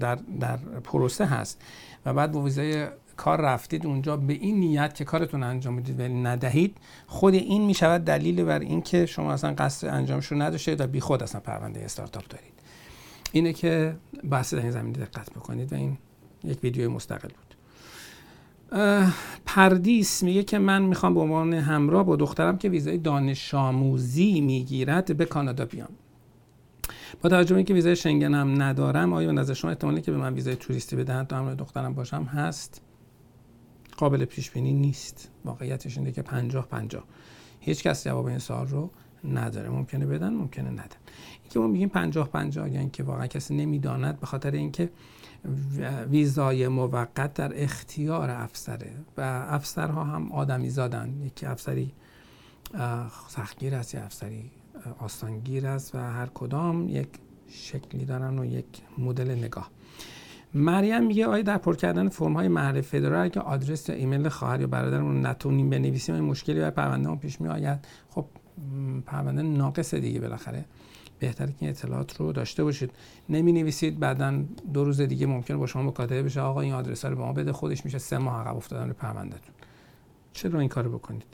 در, در پروسه هست و بعد با ویزای کار رفتید اونجا به این نیت که کارتون انجام بدید ولی ندهید خود این می شود دلیل بر اینکه شما اصلا قصد انجامش رو نداشتید و بی خود اصلا پرونده استارتاپ دارید. اینه که بحث در این زمینه دقت بکنید و این یک ویدیو مستقل بود. پردیس میگه که من می‌خوام به عنوان همراه با دخترم که ویزای دانش آموزی می‌گیرد به کانادا بیام. با توجه به اینکه ویزای شنگن هم ندارم آیا نظر شما احتمالی که به من ویزای توریستی بدهند تا همراه دخترم باشم؟ هست. قابل پیش بینی نیست. واقعیتش اینه که 50 50 هیچ کس جواب این سوال رو نداره. ممکنه بدن ممکنه ندن اینکه ما میگیم 50 50 یعنی که واقعا کسی نمی‌داند به خاطر اینکه ویزای موقت در اختیار افسره و افسرها هم آدمی زادن. یکی افسری سختگیر است یا افسری آستانگیر است و هر کدام یک شکلی دارن و یک مدل نگاه. مریم میگه آیا در پر کردن فرم های محل فدرال که آدرس یا ایمیل خواهر یا برادرمون نتونیم بنویسیم این مشکلی بر پرونده پیش می آید خب پرونده ناقصه دیگه بالاخره. بهتره که اطلاعات رو داشته باشید. نمی نویسید بعدا دو روز دیگه ممکنه با شما مکاتبه بشه. آقا این آدرس رو به ما بده خودش میشه سه ماه عقب افتادن رو پروندهتون. چرا این کارو بکنید؟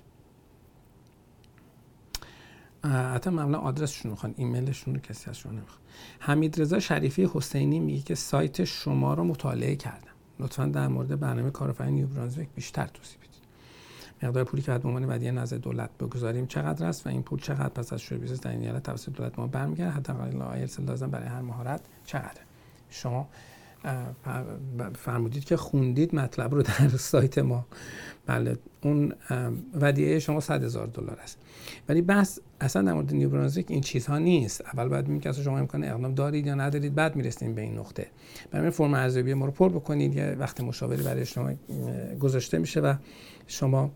حتی معمولا آدرسشون می‌خوان ایمیلشون رو کسی از شما نمی‌خواد. حمید رضا شریفی حسینی میگه که سایت شما رو مطالعه کردم. لطفا در مورد برنامه کارآفرین نیو برانزویک بیشتر توضیح مقدار پولی که باید به عنوان ودیعه نظر دولت بگذاریم چقدر است و این پول چقدر پس از شروع بیزنس در این توسط دولت ما برمیگرده؟ حتی آیلتس لازم برای هر مهارت چقدر شما فرمودید که خوندید مطلب رو در سایت ما. بله اون ودیعه شما 100 هزار دلار است. ولی بس اصلا در مورد نیو این چیزها نیست. اول باید ببینید که شما امکان اقدام دارید یا ندارید. بعد می‌رسید به این نقطه. برای فرم ارزیابی ما رو پر بکنید. یه وقت مشاوری برای شما گذاشته میشه و شما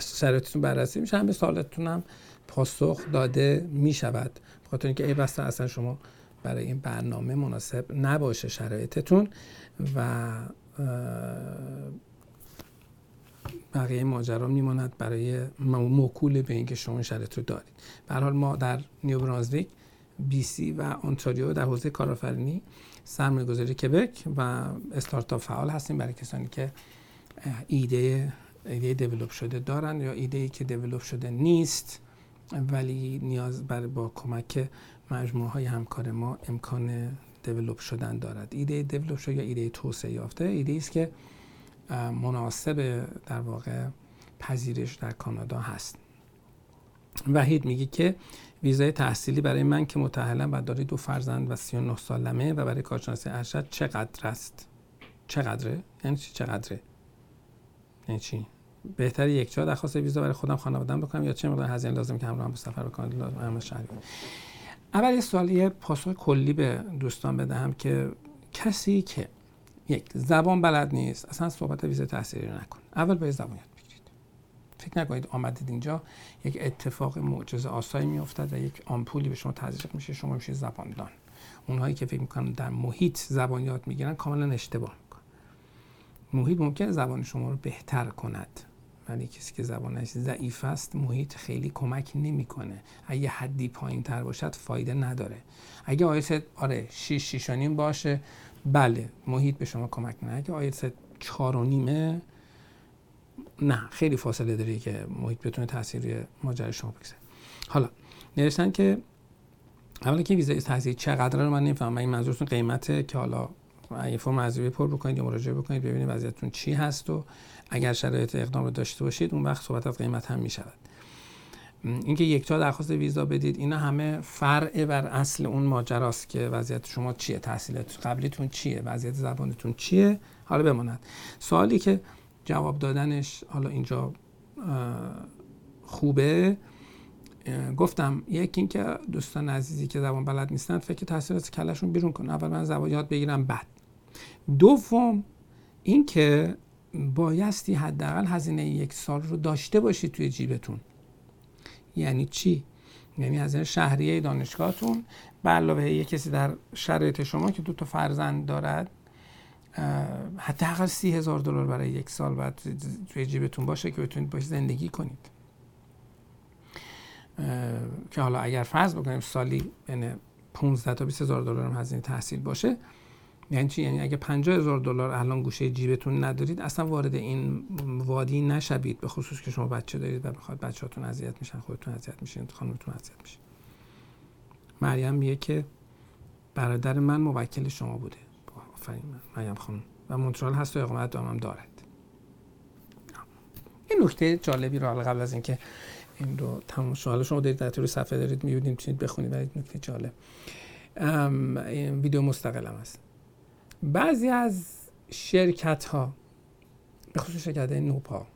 شرایطتون بررسی میشه. هم به سوالتون هم پاسخ داده می‌شود. بخاطر اینکه ای بسته اصلا شما برای این برنامه مناسب نباشه شرایطتون و بقیه ماجرا میماند برای موکول به اینکه شما شرط رو دارید. به حال ما در نیو برانزویک بی سی و اونتاریو در حوزه کارآفرینی سرمایه گذاری کبک و استارتاپ فعال هستیم برای کسانی که ایده ایده دیولوب شده دارن یا ایده ای که دیولوب شده نیست ولی نیاز بر با کمک مجموعه های همکار ما امکان دیولوب شدن دارد. ایده دیولوب شده یا ایده توسعه یافته؟ ایده است که مناسب در واقع پذیرش در کانادا هست. وحید میگه که ویزای تحصیلی برای من که متأهلم و داری دو فرزند و 39 سالمه و برای کارشناسی ارشد چقدر است؟ چقدره؟ یعنی چقدره؟ یعنی چی؟ بهتر یک جا درخواست ویزا برای خودم خانواده‌ام بکنم یا چه مقدار هزینه لازم که همراه به سفر بکنم؟ لازم شهری اول یه سوالی پاسخ کلی به دوستان بدهم که کسی که یک زبان بلد نیست اصلا صحبت ویزا تحصیلی نکن. اول باید زبان یاد بگیرید. فکر نکنید آمدید اینجا یک اتفاق معجزه آسایی میافتد و یک آمپولی به شما تزریق میشه شما میشه زباندان. اونهایی که فکر می‌کنن در محیط زبان یاد می‌گیرن کاملا اشتباه. محیط ممکن زبان شما رو بهتر کند. ولی کسی که زبانش ضعیف است محیط خیلی کمک نمی‌کنه. اگه حدی پایین تر باشد فایده نداره. اگه آیس آره 6 6 باشه بله محیط به شما کمک کنه اگه آیلتس چهار و نیمه نه خیلی فاصله داری که محیط بتونه تاثیر ماجرای شما بگذاره. حالا نوشتن که اولا که ویزای تحصیل چقدر رو من نمی‌فهمم. این منظورتون قیمته که حالا اگه فرم ارزیابی پر بکنید یا مراجعه بکنید ببینید وضعیتتون چی هست و اگر شرایط اقدام رو داشته باشید اون وقت صحبت از قیمت هم می‌شود. اینکه یک جا درخواست ویزا بدید اینا همه فرع بر اصل اون ماجراست که وضعیت شما چیه تحصیلات قبلیتون چیه وضعیت زبانتون چیه حالا بماند. سوالی که جواب دادنش حالا اینجا خوبه. گفتم یکی اینکه دوستان عزیزی که زبان بلد نیستن فکر تحصیلات کلشون بیرون کن. اول من زبان یاد بگیرم بعد. دوم اینکه بایستی حداقل هزینه یک سال رو داشته باشید توی جیبتون. یعنی چی؟ یعنی از شهریه دانشگاهتون به علاوه یه کسی در شرایط شما که دو تا فرزند دارد حداقل سی هزار دلار برای یک سال بعد توی جیبتون باشه که بتونید باش زندگی کنید. که حالا اگر فرض بکنیم سالی بین 15 تا 20 هزار دلار هم هزینه تحصیل باشه یعنی چی؟ یعنی اگه 50 هزار دلار الان گوشه جیبتون ندارید اصلا وارد این وادی نشوید به خصوص که شما بچه دارید و بخواد بچه‌هاتون اذیت میشن خودتون اذیت میشین خانمتون اذیت میشه مریم میگه که برادر من موکل شما بوده. آفرین مریم خانم. و مونترال هست و اقامت دامم دارد. این نکته جالبی رو قبل از اینکه این رو تمام حالا شما دارید در طور صفحه دارید می‌بینید می‌تونید بخونید ولی نکته جالب. ویدیو مستقلم هست بعضی از شرکت ها به خصوص شرکت نوپا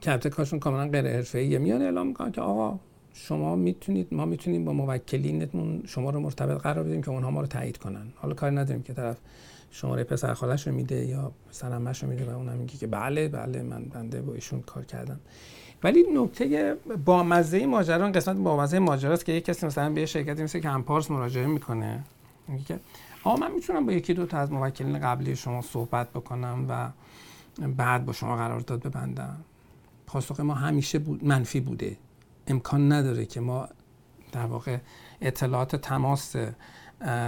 که کارشون کاملا غیر حرفه‌ایه میان اعلام می‌کنن که آقا شما می‌تونید ما می‌تونیم با موکلینتون شما رو مرتبط قرار بدیم که اونها ما رو تایید کنن. حالا کاری نداریم که طرف شماره پسر خالش رو میده یا سرمش رو میده و اونم میگه که بله بله من بنده با ایشون کار کردم. ولی نکته با مزه ماجرا قسمت با مزه ماجراست که یک کسی مثلا به شرکتی مثل کمپارس مراجعه می‌کنه. میگه که آقا من می‌تونم با یکی دو تا از موکلین قبلی شما صحبت بکنم و بعد با شما قرارداد ببندم. پاسخ ما همیشه بود منفی بوده. امکان نداره که ما در واقع اطلاعات تماس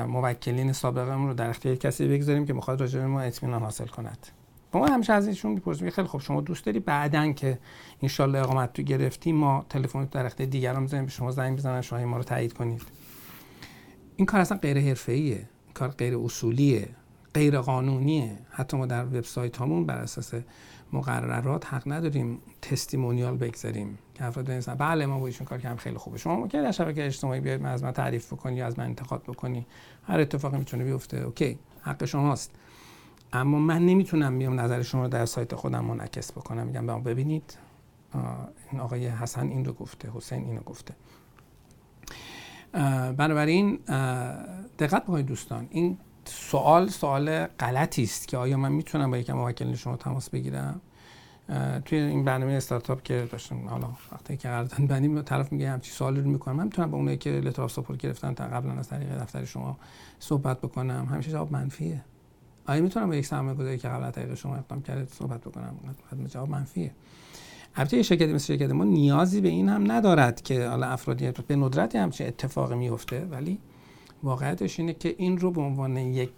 موکلین سابقمون رو در اختیار کسی بگذاریم که می‌خواد راجع ما اطمینان حاصل کند. ما همیشه از ایشون می‌پرسیم. خیلی خب شما دوست داری بعدن که ان اقامت تو گرفتی ما تلفن در اختیار دیگران می‌ذاریم به شما زنگ بزنن شما ما رو تایید کنید. این کار اصلا غیر حرفه‌ایه. کار غیر اصولیه غیر قانونیه. حتی ما در وبسایت هامون بر اساس مقررات حق نداریم تستیمونیال بگذاریم. که افراد بنویسن بله ما با ایشون کار کردیم خیلی خوبه. شما ممکنه در شبکه اجتماعی بیاید از من تعریف بکنی از من انتقاد بکنی. هر اتفاقی می‌تونه بیفته اوکی. حق شماست. اما من نمی‌تونم بیام نظر شما رو در سایت خودم منعکس بکنم. میگم ببینید این آقای حسن این رو گفته حسین اینو گفته. بنابراین دقت بکنید دوستان این سوال سوال غلطی است که آیا من می‌تونم با یکم موکل شما تماس بگیرم؟ توی این برنامه استارتاپ که داشتم حالا وقتی که قرارداد بندیم طرف میگه همچی سوالی رو می‌کنم. من می‌تونم با اونایی که لتر سپورت گرفتن تا قبلا از طریق دفتر شما صحبت بکنم. همیشه جواب منفیه. آیا می‌تونم با یک سرمایه گذاری که قبل طریق شما اقدام کرده صحبت بکنم. جواب منفیه. البته شرکتی مثل شرکت ما نیازی به این هم ندارد که حالا افرادی به ندرت همچین اتفاقی میفته ولی واقعیتش اینه که این رو به عنوان یک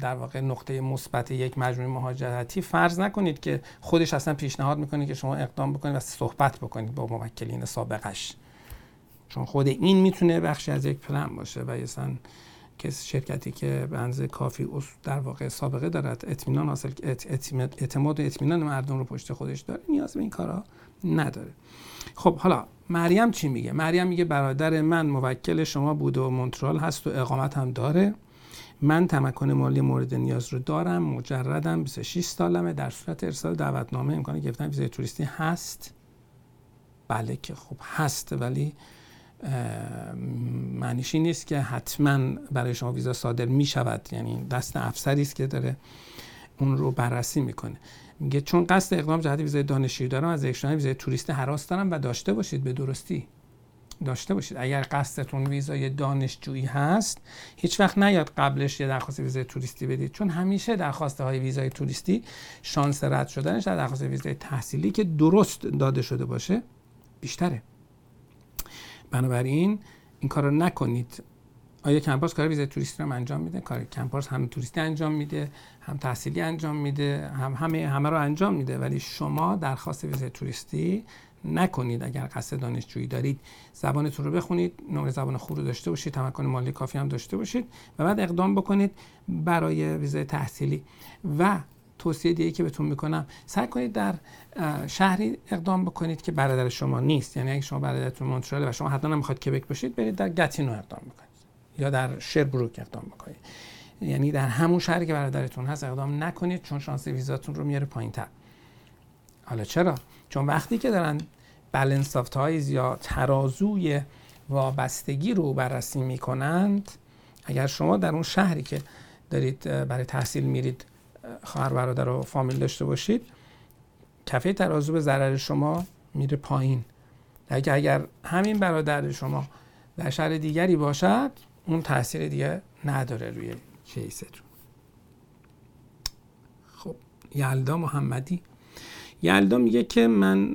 در واقع نقطه مثبت یک مجموعه مهاجرتی فرض نکنید که خودش اصلا پیشنهاد می‌کنه که شما اقدام بکنید و صحبت بکنید با موکلین سابقش. چون خود این می‌تونه بخشی از یک پلن باشه و اصلا که شرکتی که بنز کافی در واقع سابقه دارد اطمینان حاصل اعتماد و اطمینان مردم رو پشت خودش داره نیاز به این کارا نداره. خب حالا مریم چی میگه؟ مریم میگه برادر من موکل شما بود و مونترال هست و اقامت هم داره. من تمکن مالی مورد نیاز رو دارم مجردم 26 سالمه. در صورت ارسال دعوتنامه امکان گرفتن ویزای توریستی هست. بله که خب هست ولی معنیش این نیست که حتما برای شما ویزا صادر می شود یعنی دست افسری است که داره اون رو بررسی می‌کنه. میگه چون قصد اقدام جهت ویزای دانشجویی دارم از یک ویزای توریست حراس دارم و داشته باشید به درستی. داشته باشید. اگر قصدتون ویزای دانشجویی هست هیچ وقت نیاد قبلش یه درخواست ویزای توریستی بدید. چون همیشه درخواسته های ویزای توریستی شانس رد شدنش در درخواست ویزای تحصیلی که درست داده شده باشه بیشتره. بنابراین این کار رو نکنید. آیا کمپاس کار ویزای توریستی رو انجام میده؟ کار کمپاس هم توریستی انجام میده هم تحصیلی انجام میده هم همه همه رو انجام میده. ولی شما درخواست ویزای توریستی نکنید اگر قصد دانشجویی دارید. زبانتون رو بخونید نمره زبان خوب رو داشته باشید تمکن مالی کافی هم داشته باشید و بعد اقدام بکنید برای ویزای تحصیلی. و توصیه دیگه که بهتون می‌کنم. سعی کنید در شهری اقدام بکنید که برادر شما نیست. یعنی اگه شما برادرتون مونترال و شما حتما نمی‌خواد کبک باشید برید در گتینو اقدام بکنید. یا در شربروک اقدام بکنید. یعنی در همون شهری که برادرتون هست اقدام نکنید چون شانس ویزاتون رو میاره پایین تر حالا چرا؟ چون وقتی که دارن balance of ties یا ترازوی وابستگی رو بررسی می‌کنند اگر شما در اون شهری که دارید برای تحصیل میرید خواهر برادر و فامیل داشته باشید کفه ترازو به ضرر شما میره پایین. اگر اگر همین برادر شما در شهر دیگری باشد اون تاثیر دیگه نداره روی case تون خب یلدا محمدی. یلدا میگه که من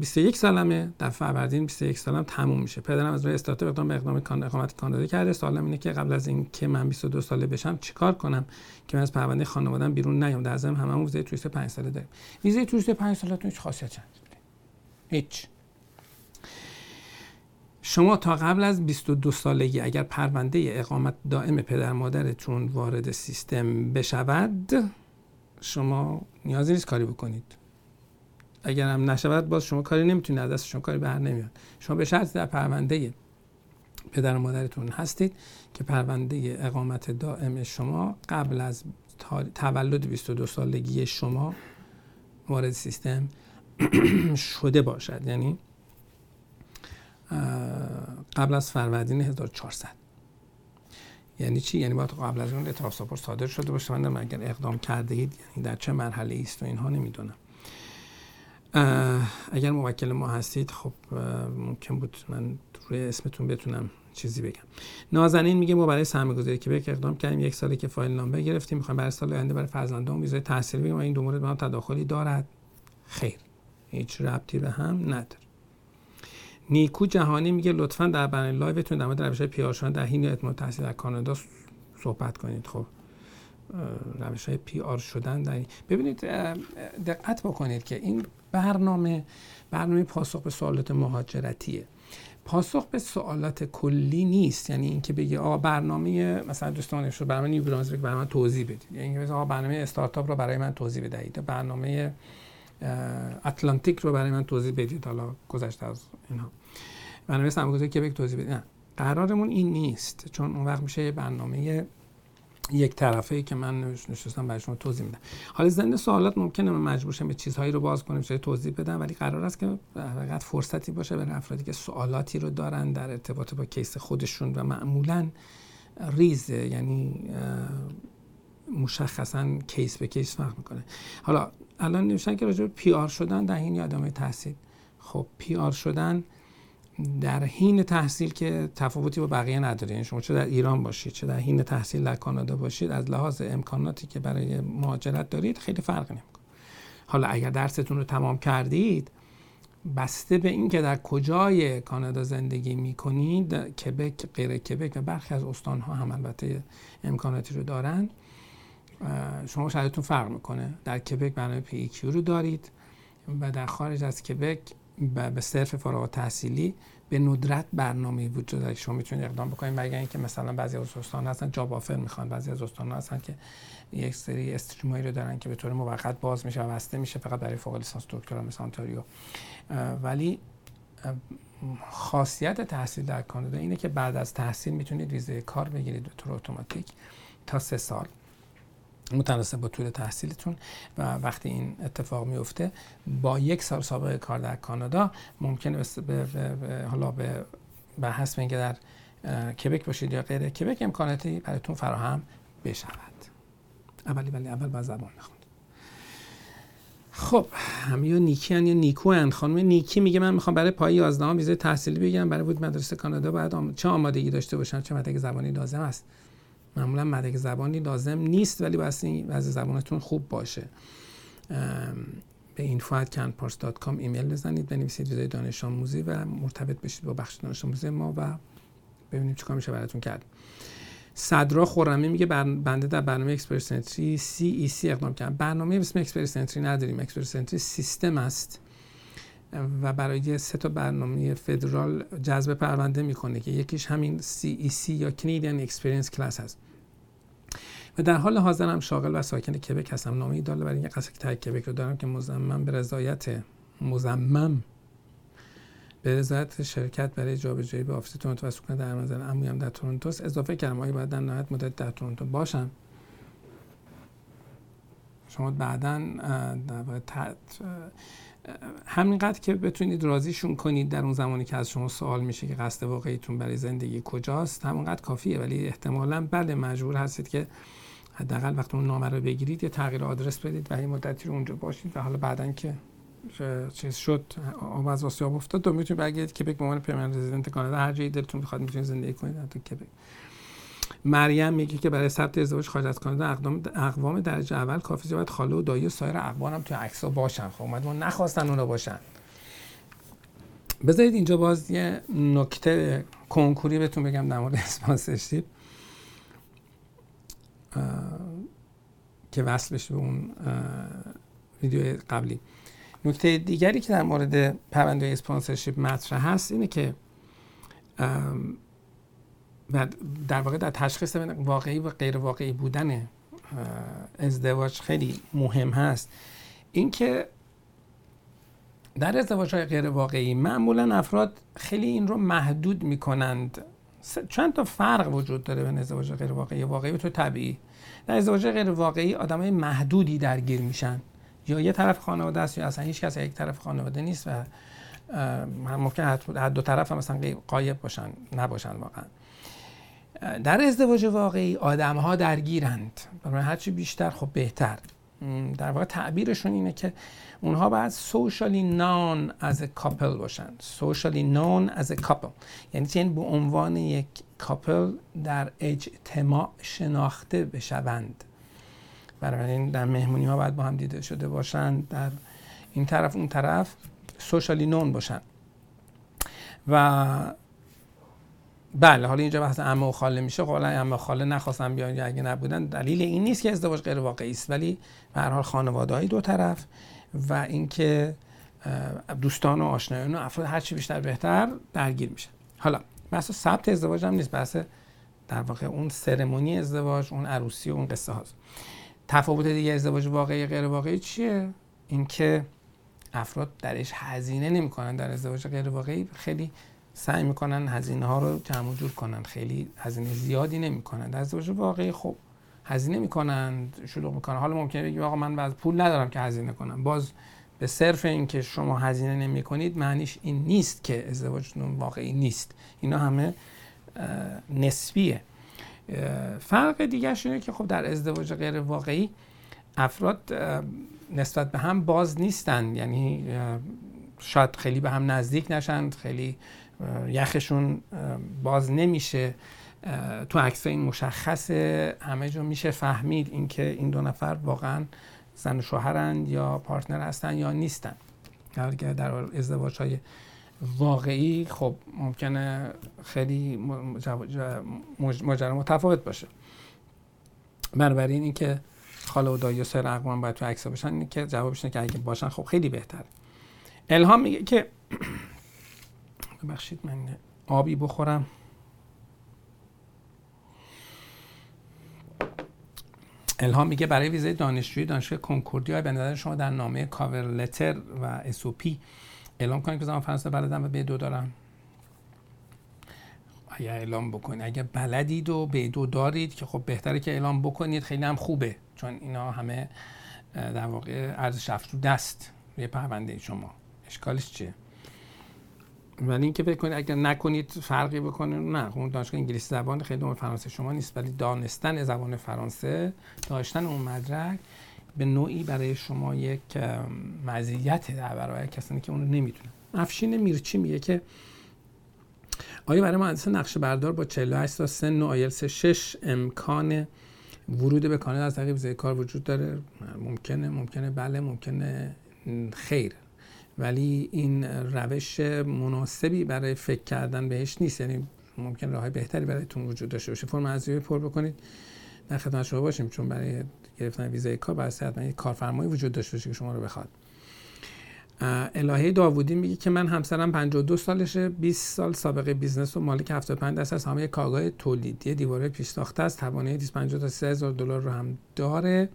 21 سالمه در فروردین 21 سالم تموم میشه. پدرم از روی استارتاپ اقدام به اقدام اقامت کانادا کرده. سوالم اینه که قبل از اینکه من 22 ساله بشم چیکار کنم که من از پرونده خانواده‌ام بیرون نیام؟ در ضمن هممون ویزای توریست 5 ساله داریم. ویزای توریست 5 سالتون هیچ خاصیتی نداره هیچ. شما تا قبل از 22 سالگی اگر پرونده اقامت دائم پدر مادرتون وارد سیستم بشود شما نیازی نیست کاری بکنید. اگر هم نشود باز شما کاری نمی‌تونید از دست شما کاری بر نمیاد. شما به شرط در پرونده پدر و مادرتون هستید که پرونده اقامت دائم شما قبل از تولد 22 سالگی شما وارد سیستم شده باشد. یعنی قبل از فروردین 1400 یعنی چی؟ یعنی باید قبل از اون اعتراف صادر شده باشه. من اگر اقدام کرده اید یعنی در چه مرحله است و اینها نمی‌دونم. اگر موکل ما هستید خب ممکن بود من روی اسمتون بتونم چیزی بگم. نازنین میگه ما برای سرمایه‌گذاری که بک اقدام کردیم یک سالی که فایل نامه گرفتیم می‌خوایم برای سال آینده برای فرزندان ویزای تحصیلی بگیریم این دو مورد با هم تداخلی دارد. خیر هیچ ربطی به هم نداره. نیکو جهانی میگه لطفا در برنامه live تون در مورد روش PR شدن در حین اتمام تحصیل در کانادا صحبت کنید. خب روش های PR شدن در ببینید دقت بکنید که این برنامه برنامه پاسخ به سوالات مهاجرتیه. پاسخ به سوالات کلی نیست. یعنی اینکه بگی آقا برنامه مثلا دوستان برنامه نیو برای من توضیح بدید. یعنی آقا برنامه استارتاپ رو برای من توضیح بدهید. برنامه اتلانتیک رو برای من توضیح بدید. حالا گذشته از اینها. برنامه سرمایه‌گذاری کبک توضیح بدید. نه. قرارمون این نیست. چون اون وقت میشه برنامه یک طرفه ای که من نشستم برای شما توضیح میدم. حالا زنده سوالات ممکنه من مجبور شم به چیزهایی رو باز کنم چیزایی توضیح بدم ولی قرار است که فقط فرصتی باشه برای افرادی که سوالاتی رو دارن در ارتباط با کیس خودشون و معمولا ریزه یعنی مشخصا case به case فرق می‌کنه. حالا الان نوشتن که راجع PR شدن در این ادامه تحصیل. خب PR شدن در حین تحصیل که تفاوتی با بقیه نداره. یعنی شما چه در ایران باشید چه در حین تحصیل در کانادا باشید از لحاظ امکاناتی که برای مهاجرت دارید خیلی فرق نمی‌کنه. حالا اگر درستون رو تمام کردید بسته به اینکه در کجای کانادا زندگی می‌کنید کبک غیر کبک و برخی از استانها هم البته امکاناتی رو دارن شما شرایطتون فرق می‌کنه. در کبک برنامه PEQ رو دارید و در خارج از کبک به صرف فارغ تحصیلی به ندرت برنامه وجود داره. شما می‌تونید اقدام بکنید مگر اینکه مثلا بعضی از استان هستن job offer می‌خوان. بعضی از استان هستن که یک سری stream هایی رو دارن که به طور موقت باز میشه و بسته میشه فقط برای فوق لیسانس دکترا مثل آنتاریو. ولی خاصیت تحصیل در کانادا اینه که بعد از تحصیل می‌تونید ویزای کار بگیرید به طور اتوماتیک تا سه سال. متناسب با طول تحصیلتون و وقتی این اتفاق میفته با یک سال سابقه کار در کانادا ممکنه به, به, حالا به به حسب اینکه در کبک باشید یا غیر کبک امکاناتی براتون فراهم بشود. اولی ولی اول با زبان نخوند خب همه یا نیکی هن یا نیکو هن. خانم نیکی میگه من می‌خوام برای پای 11 ویزه تحصیلی بگیرم. برای بود مدرسه کانادا باید چه آمادگی داشته باشم؟ چه مدرک زبانی لازم است؟ معمولا مدرک زبانی لازم نیست ولی این وضع زبانتون خوب باشه. به info@canpars.com ایمیل بزنید بنویسید ویزای دانش آموزی و مرتبط بشید با بخش دانش آموزی ما و ببینیم چیکار میشه براتون کرد. صدرا خورمی میگه بنده در برنامه Express Entry CEC اقدام کردم. برنامه اسم Express Entry نداریم. Express Entry سیستم است. و برای سه تا برنامه فدرال جذب پرونده می‌کنه که یکیش همین CEC یا Canadian Experience Class هست. و در حال حاضر هم شاغل و ساکن کبک هستم. نامه ای دال بر اینکه قصد ترک کبک رو دارم که منضم به رضایت منضم به رضایت شرکت برای جابجایی به office تورنتو و سکونت در منزل هم در تورنتو اضافه کردم. آیا باید در نهایت مدت در تورنتو باشم؟ شما بعدا همینقدر که بتونید راضیشون کنید در اون زمانی که از شما سوال میشه که قصد واقعیتون برای زندگی کجاست همونقدر کافیه. ولی احتمالا بله مجبور هستید که حداقل وقتی اون نامه رو بگیرید یه تغییر آدرس بدید و یه مدتی رو اونجا باشید و حالا بعدا که چیز شد آب از آسیاب افتاد تو می‌تونید برگردید کبک به عنوان پرمننت رزیدنت کانادا. هر جایی دلتون بخواد می‌تونید زندگی کنید تو کبک مریم میگه که برای ثبت ازدواج خارج از کانادا اقوام درجه اول کافی باید خاله و دایی و سایر اقوام هم توی عکس‌ها باشن. خب اومد ما نخواستن اونا باشن. بذارید اینجا باز یه نکته کنکوری بهتون بگم در مورد اسپانسرشیپ. که وصل بشه به اون ویدیو قبلی. نکته دیگری که در مورد پرونده اسپانسرشیپ مطرح هست اینه که و در واقع در تشخیص واقعی و غیر واقعی بودن ازدواج خیلی مهم هست. اینکه در ازدواج های غیر واقعی معمولا افراد خیلی این رو محدود می‌کنند. چند تا فرق وجود داره بین ازدواج غیر واقعی واقعی و تو طبیعی. در ازدواج غیر واقعی آدم های محدودی درگیر میشن. یا یه طرف خانواده است یا اصلا هیچ کس یک طرف خانواده نیست و ممکن هر دو طرف هم مثلا قایب باشن نباشن واقعا. در ازدواج واقعی آدم ها درگیرند. برای هرچی بیشتر خب بهتر. در واقع تعبیرشون اینه که اونها باید سوشالی نان از کاپل باشن. سوشالی نان از کاپل یعنی چه به عنوان یک کاپل در اجتماع شناخته بشوند. این در مهمونی ها باید با هم دیده شده باشن. در این طرف اون طرف سوشالی نون باشن. و بله حالا اینجا بحث عمه و خاله میشه. قولا خب عمه خاله نخواستم بیان یا اگه نبودن دلیل این نیست که ازدواج غیر واقعی است. ولی به هر حال خانواده دو طرف و اینکه دوستان و آشنایان و افراد هر چی بیشتر بهتر درگیر میشه. حالا بحث ثبت ازدواج هم نیست. بحث در واقع اون سرمونی ازدواج اون عروسی و اون قصه هاست. تفاوت دیگه ازدواج واقعی غیر واقعی چیه؟ اینکه افراد درش هزینه نمی‌کنن در ازدواج غیر واقعی خیلی سعی می‌کنن هزینه ها رو جمع جور کنن. خیلی هزینه زیادی نمی‌کنن. در ازدواج واقعی خب هزینه می‌کنن شروع می‌کنن. حالا ممکنه بگی آقا من بعد پول ندارم که هزینه کنم. باز به صرف اینکه شما هزینه نمی کنید معنیش این نیست که ازدواجتون واقعی نیست. اینا همه نسبیه. فرق دیگرش اینه که خب در ازدواج غیر واقعی افراد نسبت به هم باز نیستن. یعنی شاید خیلی به هم نزدیک نشند خیلی یخشون باز نمیشه تو عکس این مشخصه همه جا میشه فهمید اینکه این دو نفر واقعا زن و شوهرند یا پارتنر هستن یا نیستن. اگر در ازدواج های واقعی خب ممکنه خیلی ماجرا متفاوت باشه. بنابراین اینکه خاله و دایی و سر اقوام باید تو عکس باشن اینه که جوابش که اگه باشن خب خیلی بهتر الهام میگه که ببخشید من آبی بخورم. الهام میگه برای ویزای دانشجویی دانشگاه کنکوردیا به نظر شما در نامه کاور لتر و اسوپی اعلام کنید که زمان فرانسه بلدم و به دو دارم اگر اعلام بکنید اگر بلدید و به دو دارید که خب بهتره که اعلام بکنید خیلی هم خوبه چون اینا همه در واقع ارزش افزوده دست روی پرونده شما. اشکالش چیه؟ ولی اینکه بکنید اگر نکنید فرقی بکنید نه خب اون دانشگاه انگلیسی زبان خیلی اون فرانسه شما نیست ولی دانستن زبان فرانسه داشتن اون مدرک به نوعی برای شما یک مزیت در برای کسانی که اون رو نمی‌دونن. افشین میرچی میگه که آیا برای مهندس نقشه بردار با 48 تا سن و آیلس 6 امکان ورود به کانادا از طریق ویزای کار وجود داره؟ ممکنه ممکنه بله ممکنه خیر. ولی این روش مناسبی برای فکر کردن بهش نیست. یعنی ممکن راه بهتری برایتون وجود داشته باشه. فرم ارزیابی پر بکنید. در خدمت شما باشیم. چون برای گرفتن ویزای کار باید حتما کارفرمایی وجود داشته باشه که شما رو بخواد. الهه داوودی میگه که من همسرم 52 سالشه. 20 سال سابقه business و مالک 75 درصد سهام کارگاه تولیدی دیواره پیش ساخته است. توانایی 250 تا 3000 دلار رو هم داره.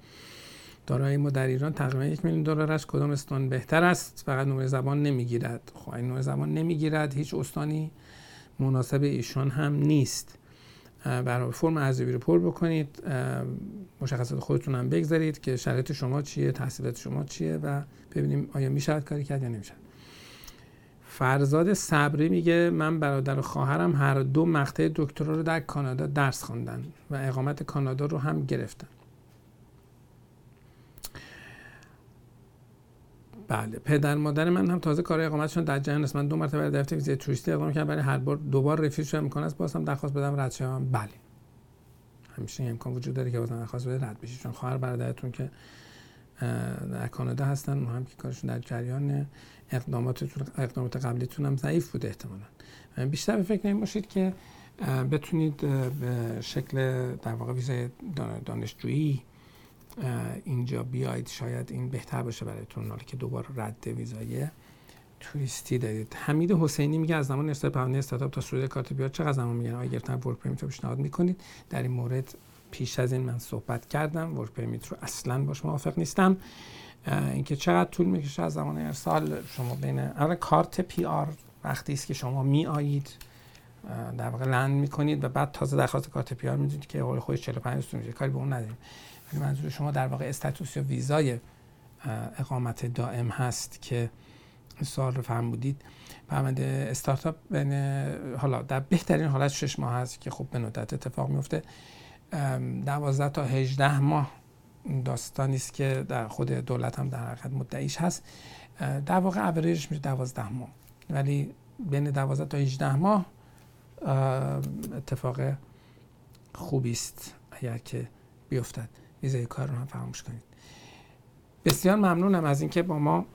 دارایی ما در ایران تقریبا یک میلیون دلار است. کدام استان بهتر است؟ فقط نمره زبان نمی‌گیرد. خب این نمره زبان نمی‌گیرد. هیچ استانی مناسب ایشان هم نیست. برای فرم ارزیابی رو پر بکنید. مشخصات خودتون هم بگذارید که شرایط شما چیه تحصیلات شما چیه و ببینیم آیا میشه کاری کرد یا نمیشه. فرزاد صبری میگه من برادر و خواهرم هر دو مقطع دکترا رو در کانادا درس خواندن و اقامت کانادا رو هم گرفتن. بله پدر مادر من هم تازه کار اقامتشون در جهان است. من دو مرتبه برای دفتر ویزای توریستی اقدام کردم برای هر بار دوبار رفیوز شدم امکان است بازم درخواست بدم رد شوم. بله. همیشه امکان وجود داره که بازم درخواست بده رد بشید چون خواهر برادرتون که در کانادا هستن هم که کارشون در جریان اقداماتتون اقدامات قبلیتون هم ضعیف بوده احتمالاً. بیشتر به فکر باشید که بتونید به شکل در واقع ویزای دانشجویی اینجا بیاید شاید این بهتر باشه برایتون حالا که دوباره رد ویزای توریستی دارید حمید حسینی میگه از زمان ارسال پرونده استارتاپ تا صعود کارت بیاد چقدر زمان میگن آیا گرفتن ورک پرمیت رو پیشنهاد می‌کنید. در این مورد پیش از این من صحبت کردم. work permit رو اصلا باش موافق نیستم. اینکه چقدر طول می‌کشه از زمان ارسال شما بین اول کارت PR وقتی است که شما میآیید در واقع land می‌کنید و بعد تازه درخواست کارت PR می‌دید که قول خودش 45 روز میشه. کاری به اون نداریم. منظور شما در واقع status یا ویزای اقامت دائم هست که سوال رو فرمودید. پرونده استارتاپ حالا در بهترین حالت 6 ماه هست که خب به ندرت اتفاق میفته. 12 تا 18 ماه داستانی است که در خود دولت هم در حقیقت مدعیش هست. در واقع اوریجش میشه 12 ماه. ولی بین 12 تا 18 ماه اتفاق خوبی است اگر که بیفتد. ویزای کار رو هم فراموش کنید. بسیار ممنونم از اینکه با ما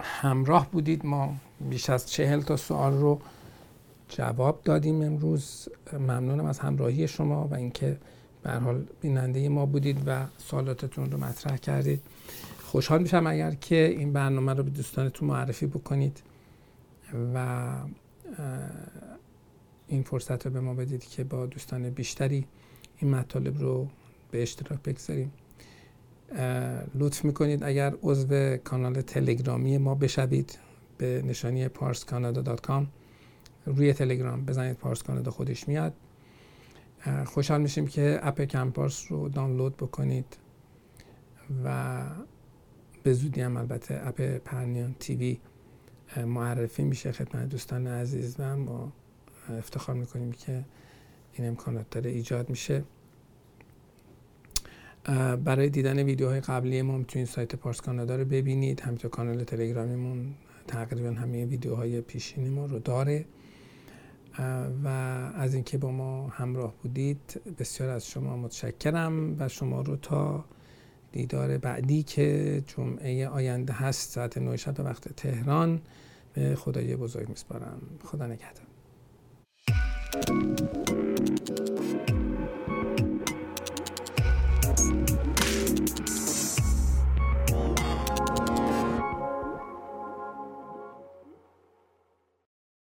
همراه بودید. ما بیش از چهل تا سوال رو جواب دادیم امروز. ممنونم از همراهی شما و اینکه به حال بیننده ما بودید و سوالاتتون رو مطرح کردید. خوشحال میشم اگر که این برنامه رو به دوستانتون معرفی بکنید و این فرصت رو به ما بدید که با دوستان بیشتری این مطالب رو به اشتراک بگذاریم. لطف می‌کنید اگر عضو کانال تلگرامی ما بشوید به نشانی parscanada.com روی تلگرام بزنید پارس کانادا خودش میاد. خوشحال میشیم که اپ کمپارس رو دانلود بکنید و به زودی هم البته اپ پرنیان تیوی معرفی میشه خدمت دوستان عزیز و ما افتخار می‌کنیم که این امکانات داره ایجاد میشه. برای دیدن ویدیوهای قبلی ما می‌تونید سایت پارس کانادا رو ببینید. همینطور کانال تلگرامیمون تقریبا همه ویدیوهای پیشینی ما رو داره. و از اینکه با ما همراه بودید بسیار از شما متشکرم و شما رو تا دیدار بعدی که جمعه آینده هست ساعت 9 شب وقت تهران به خدای بزرگ میسپارم. خدا نگهدار.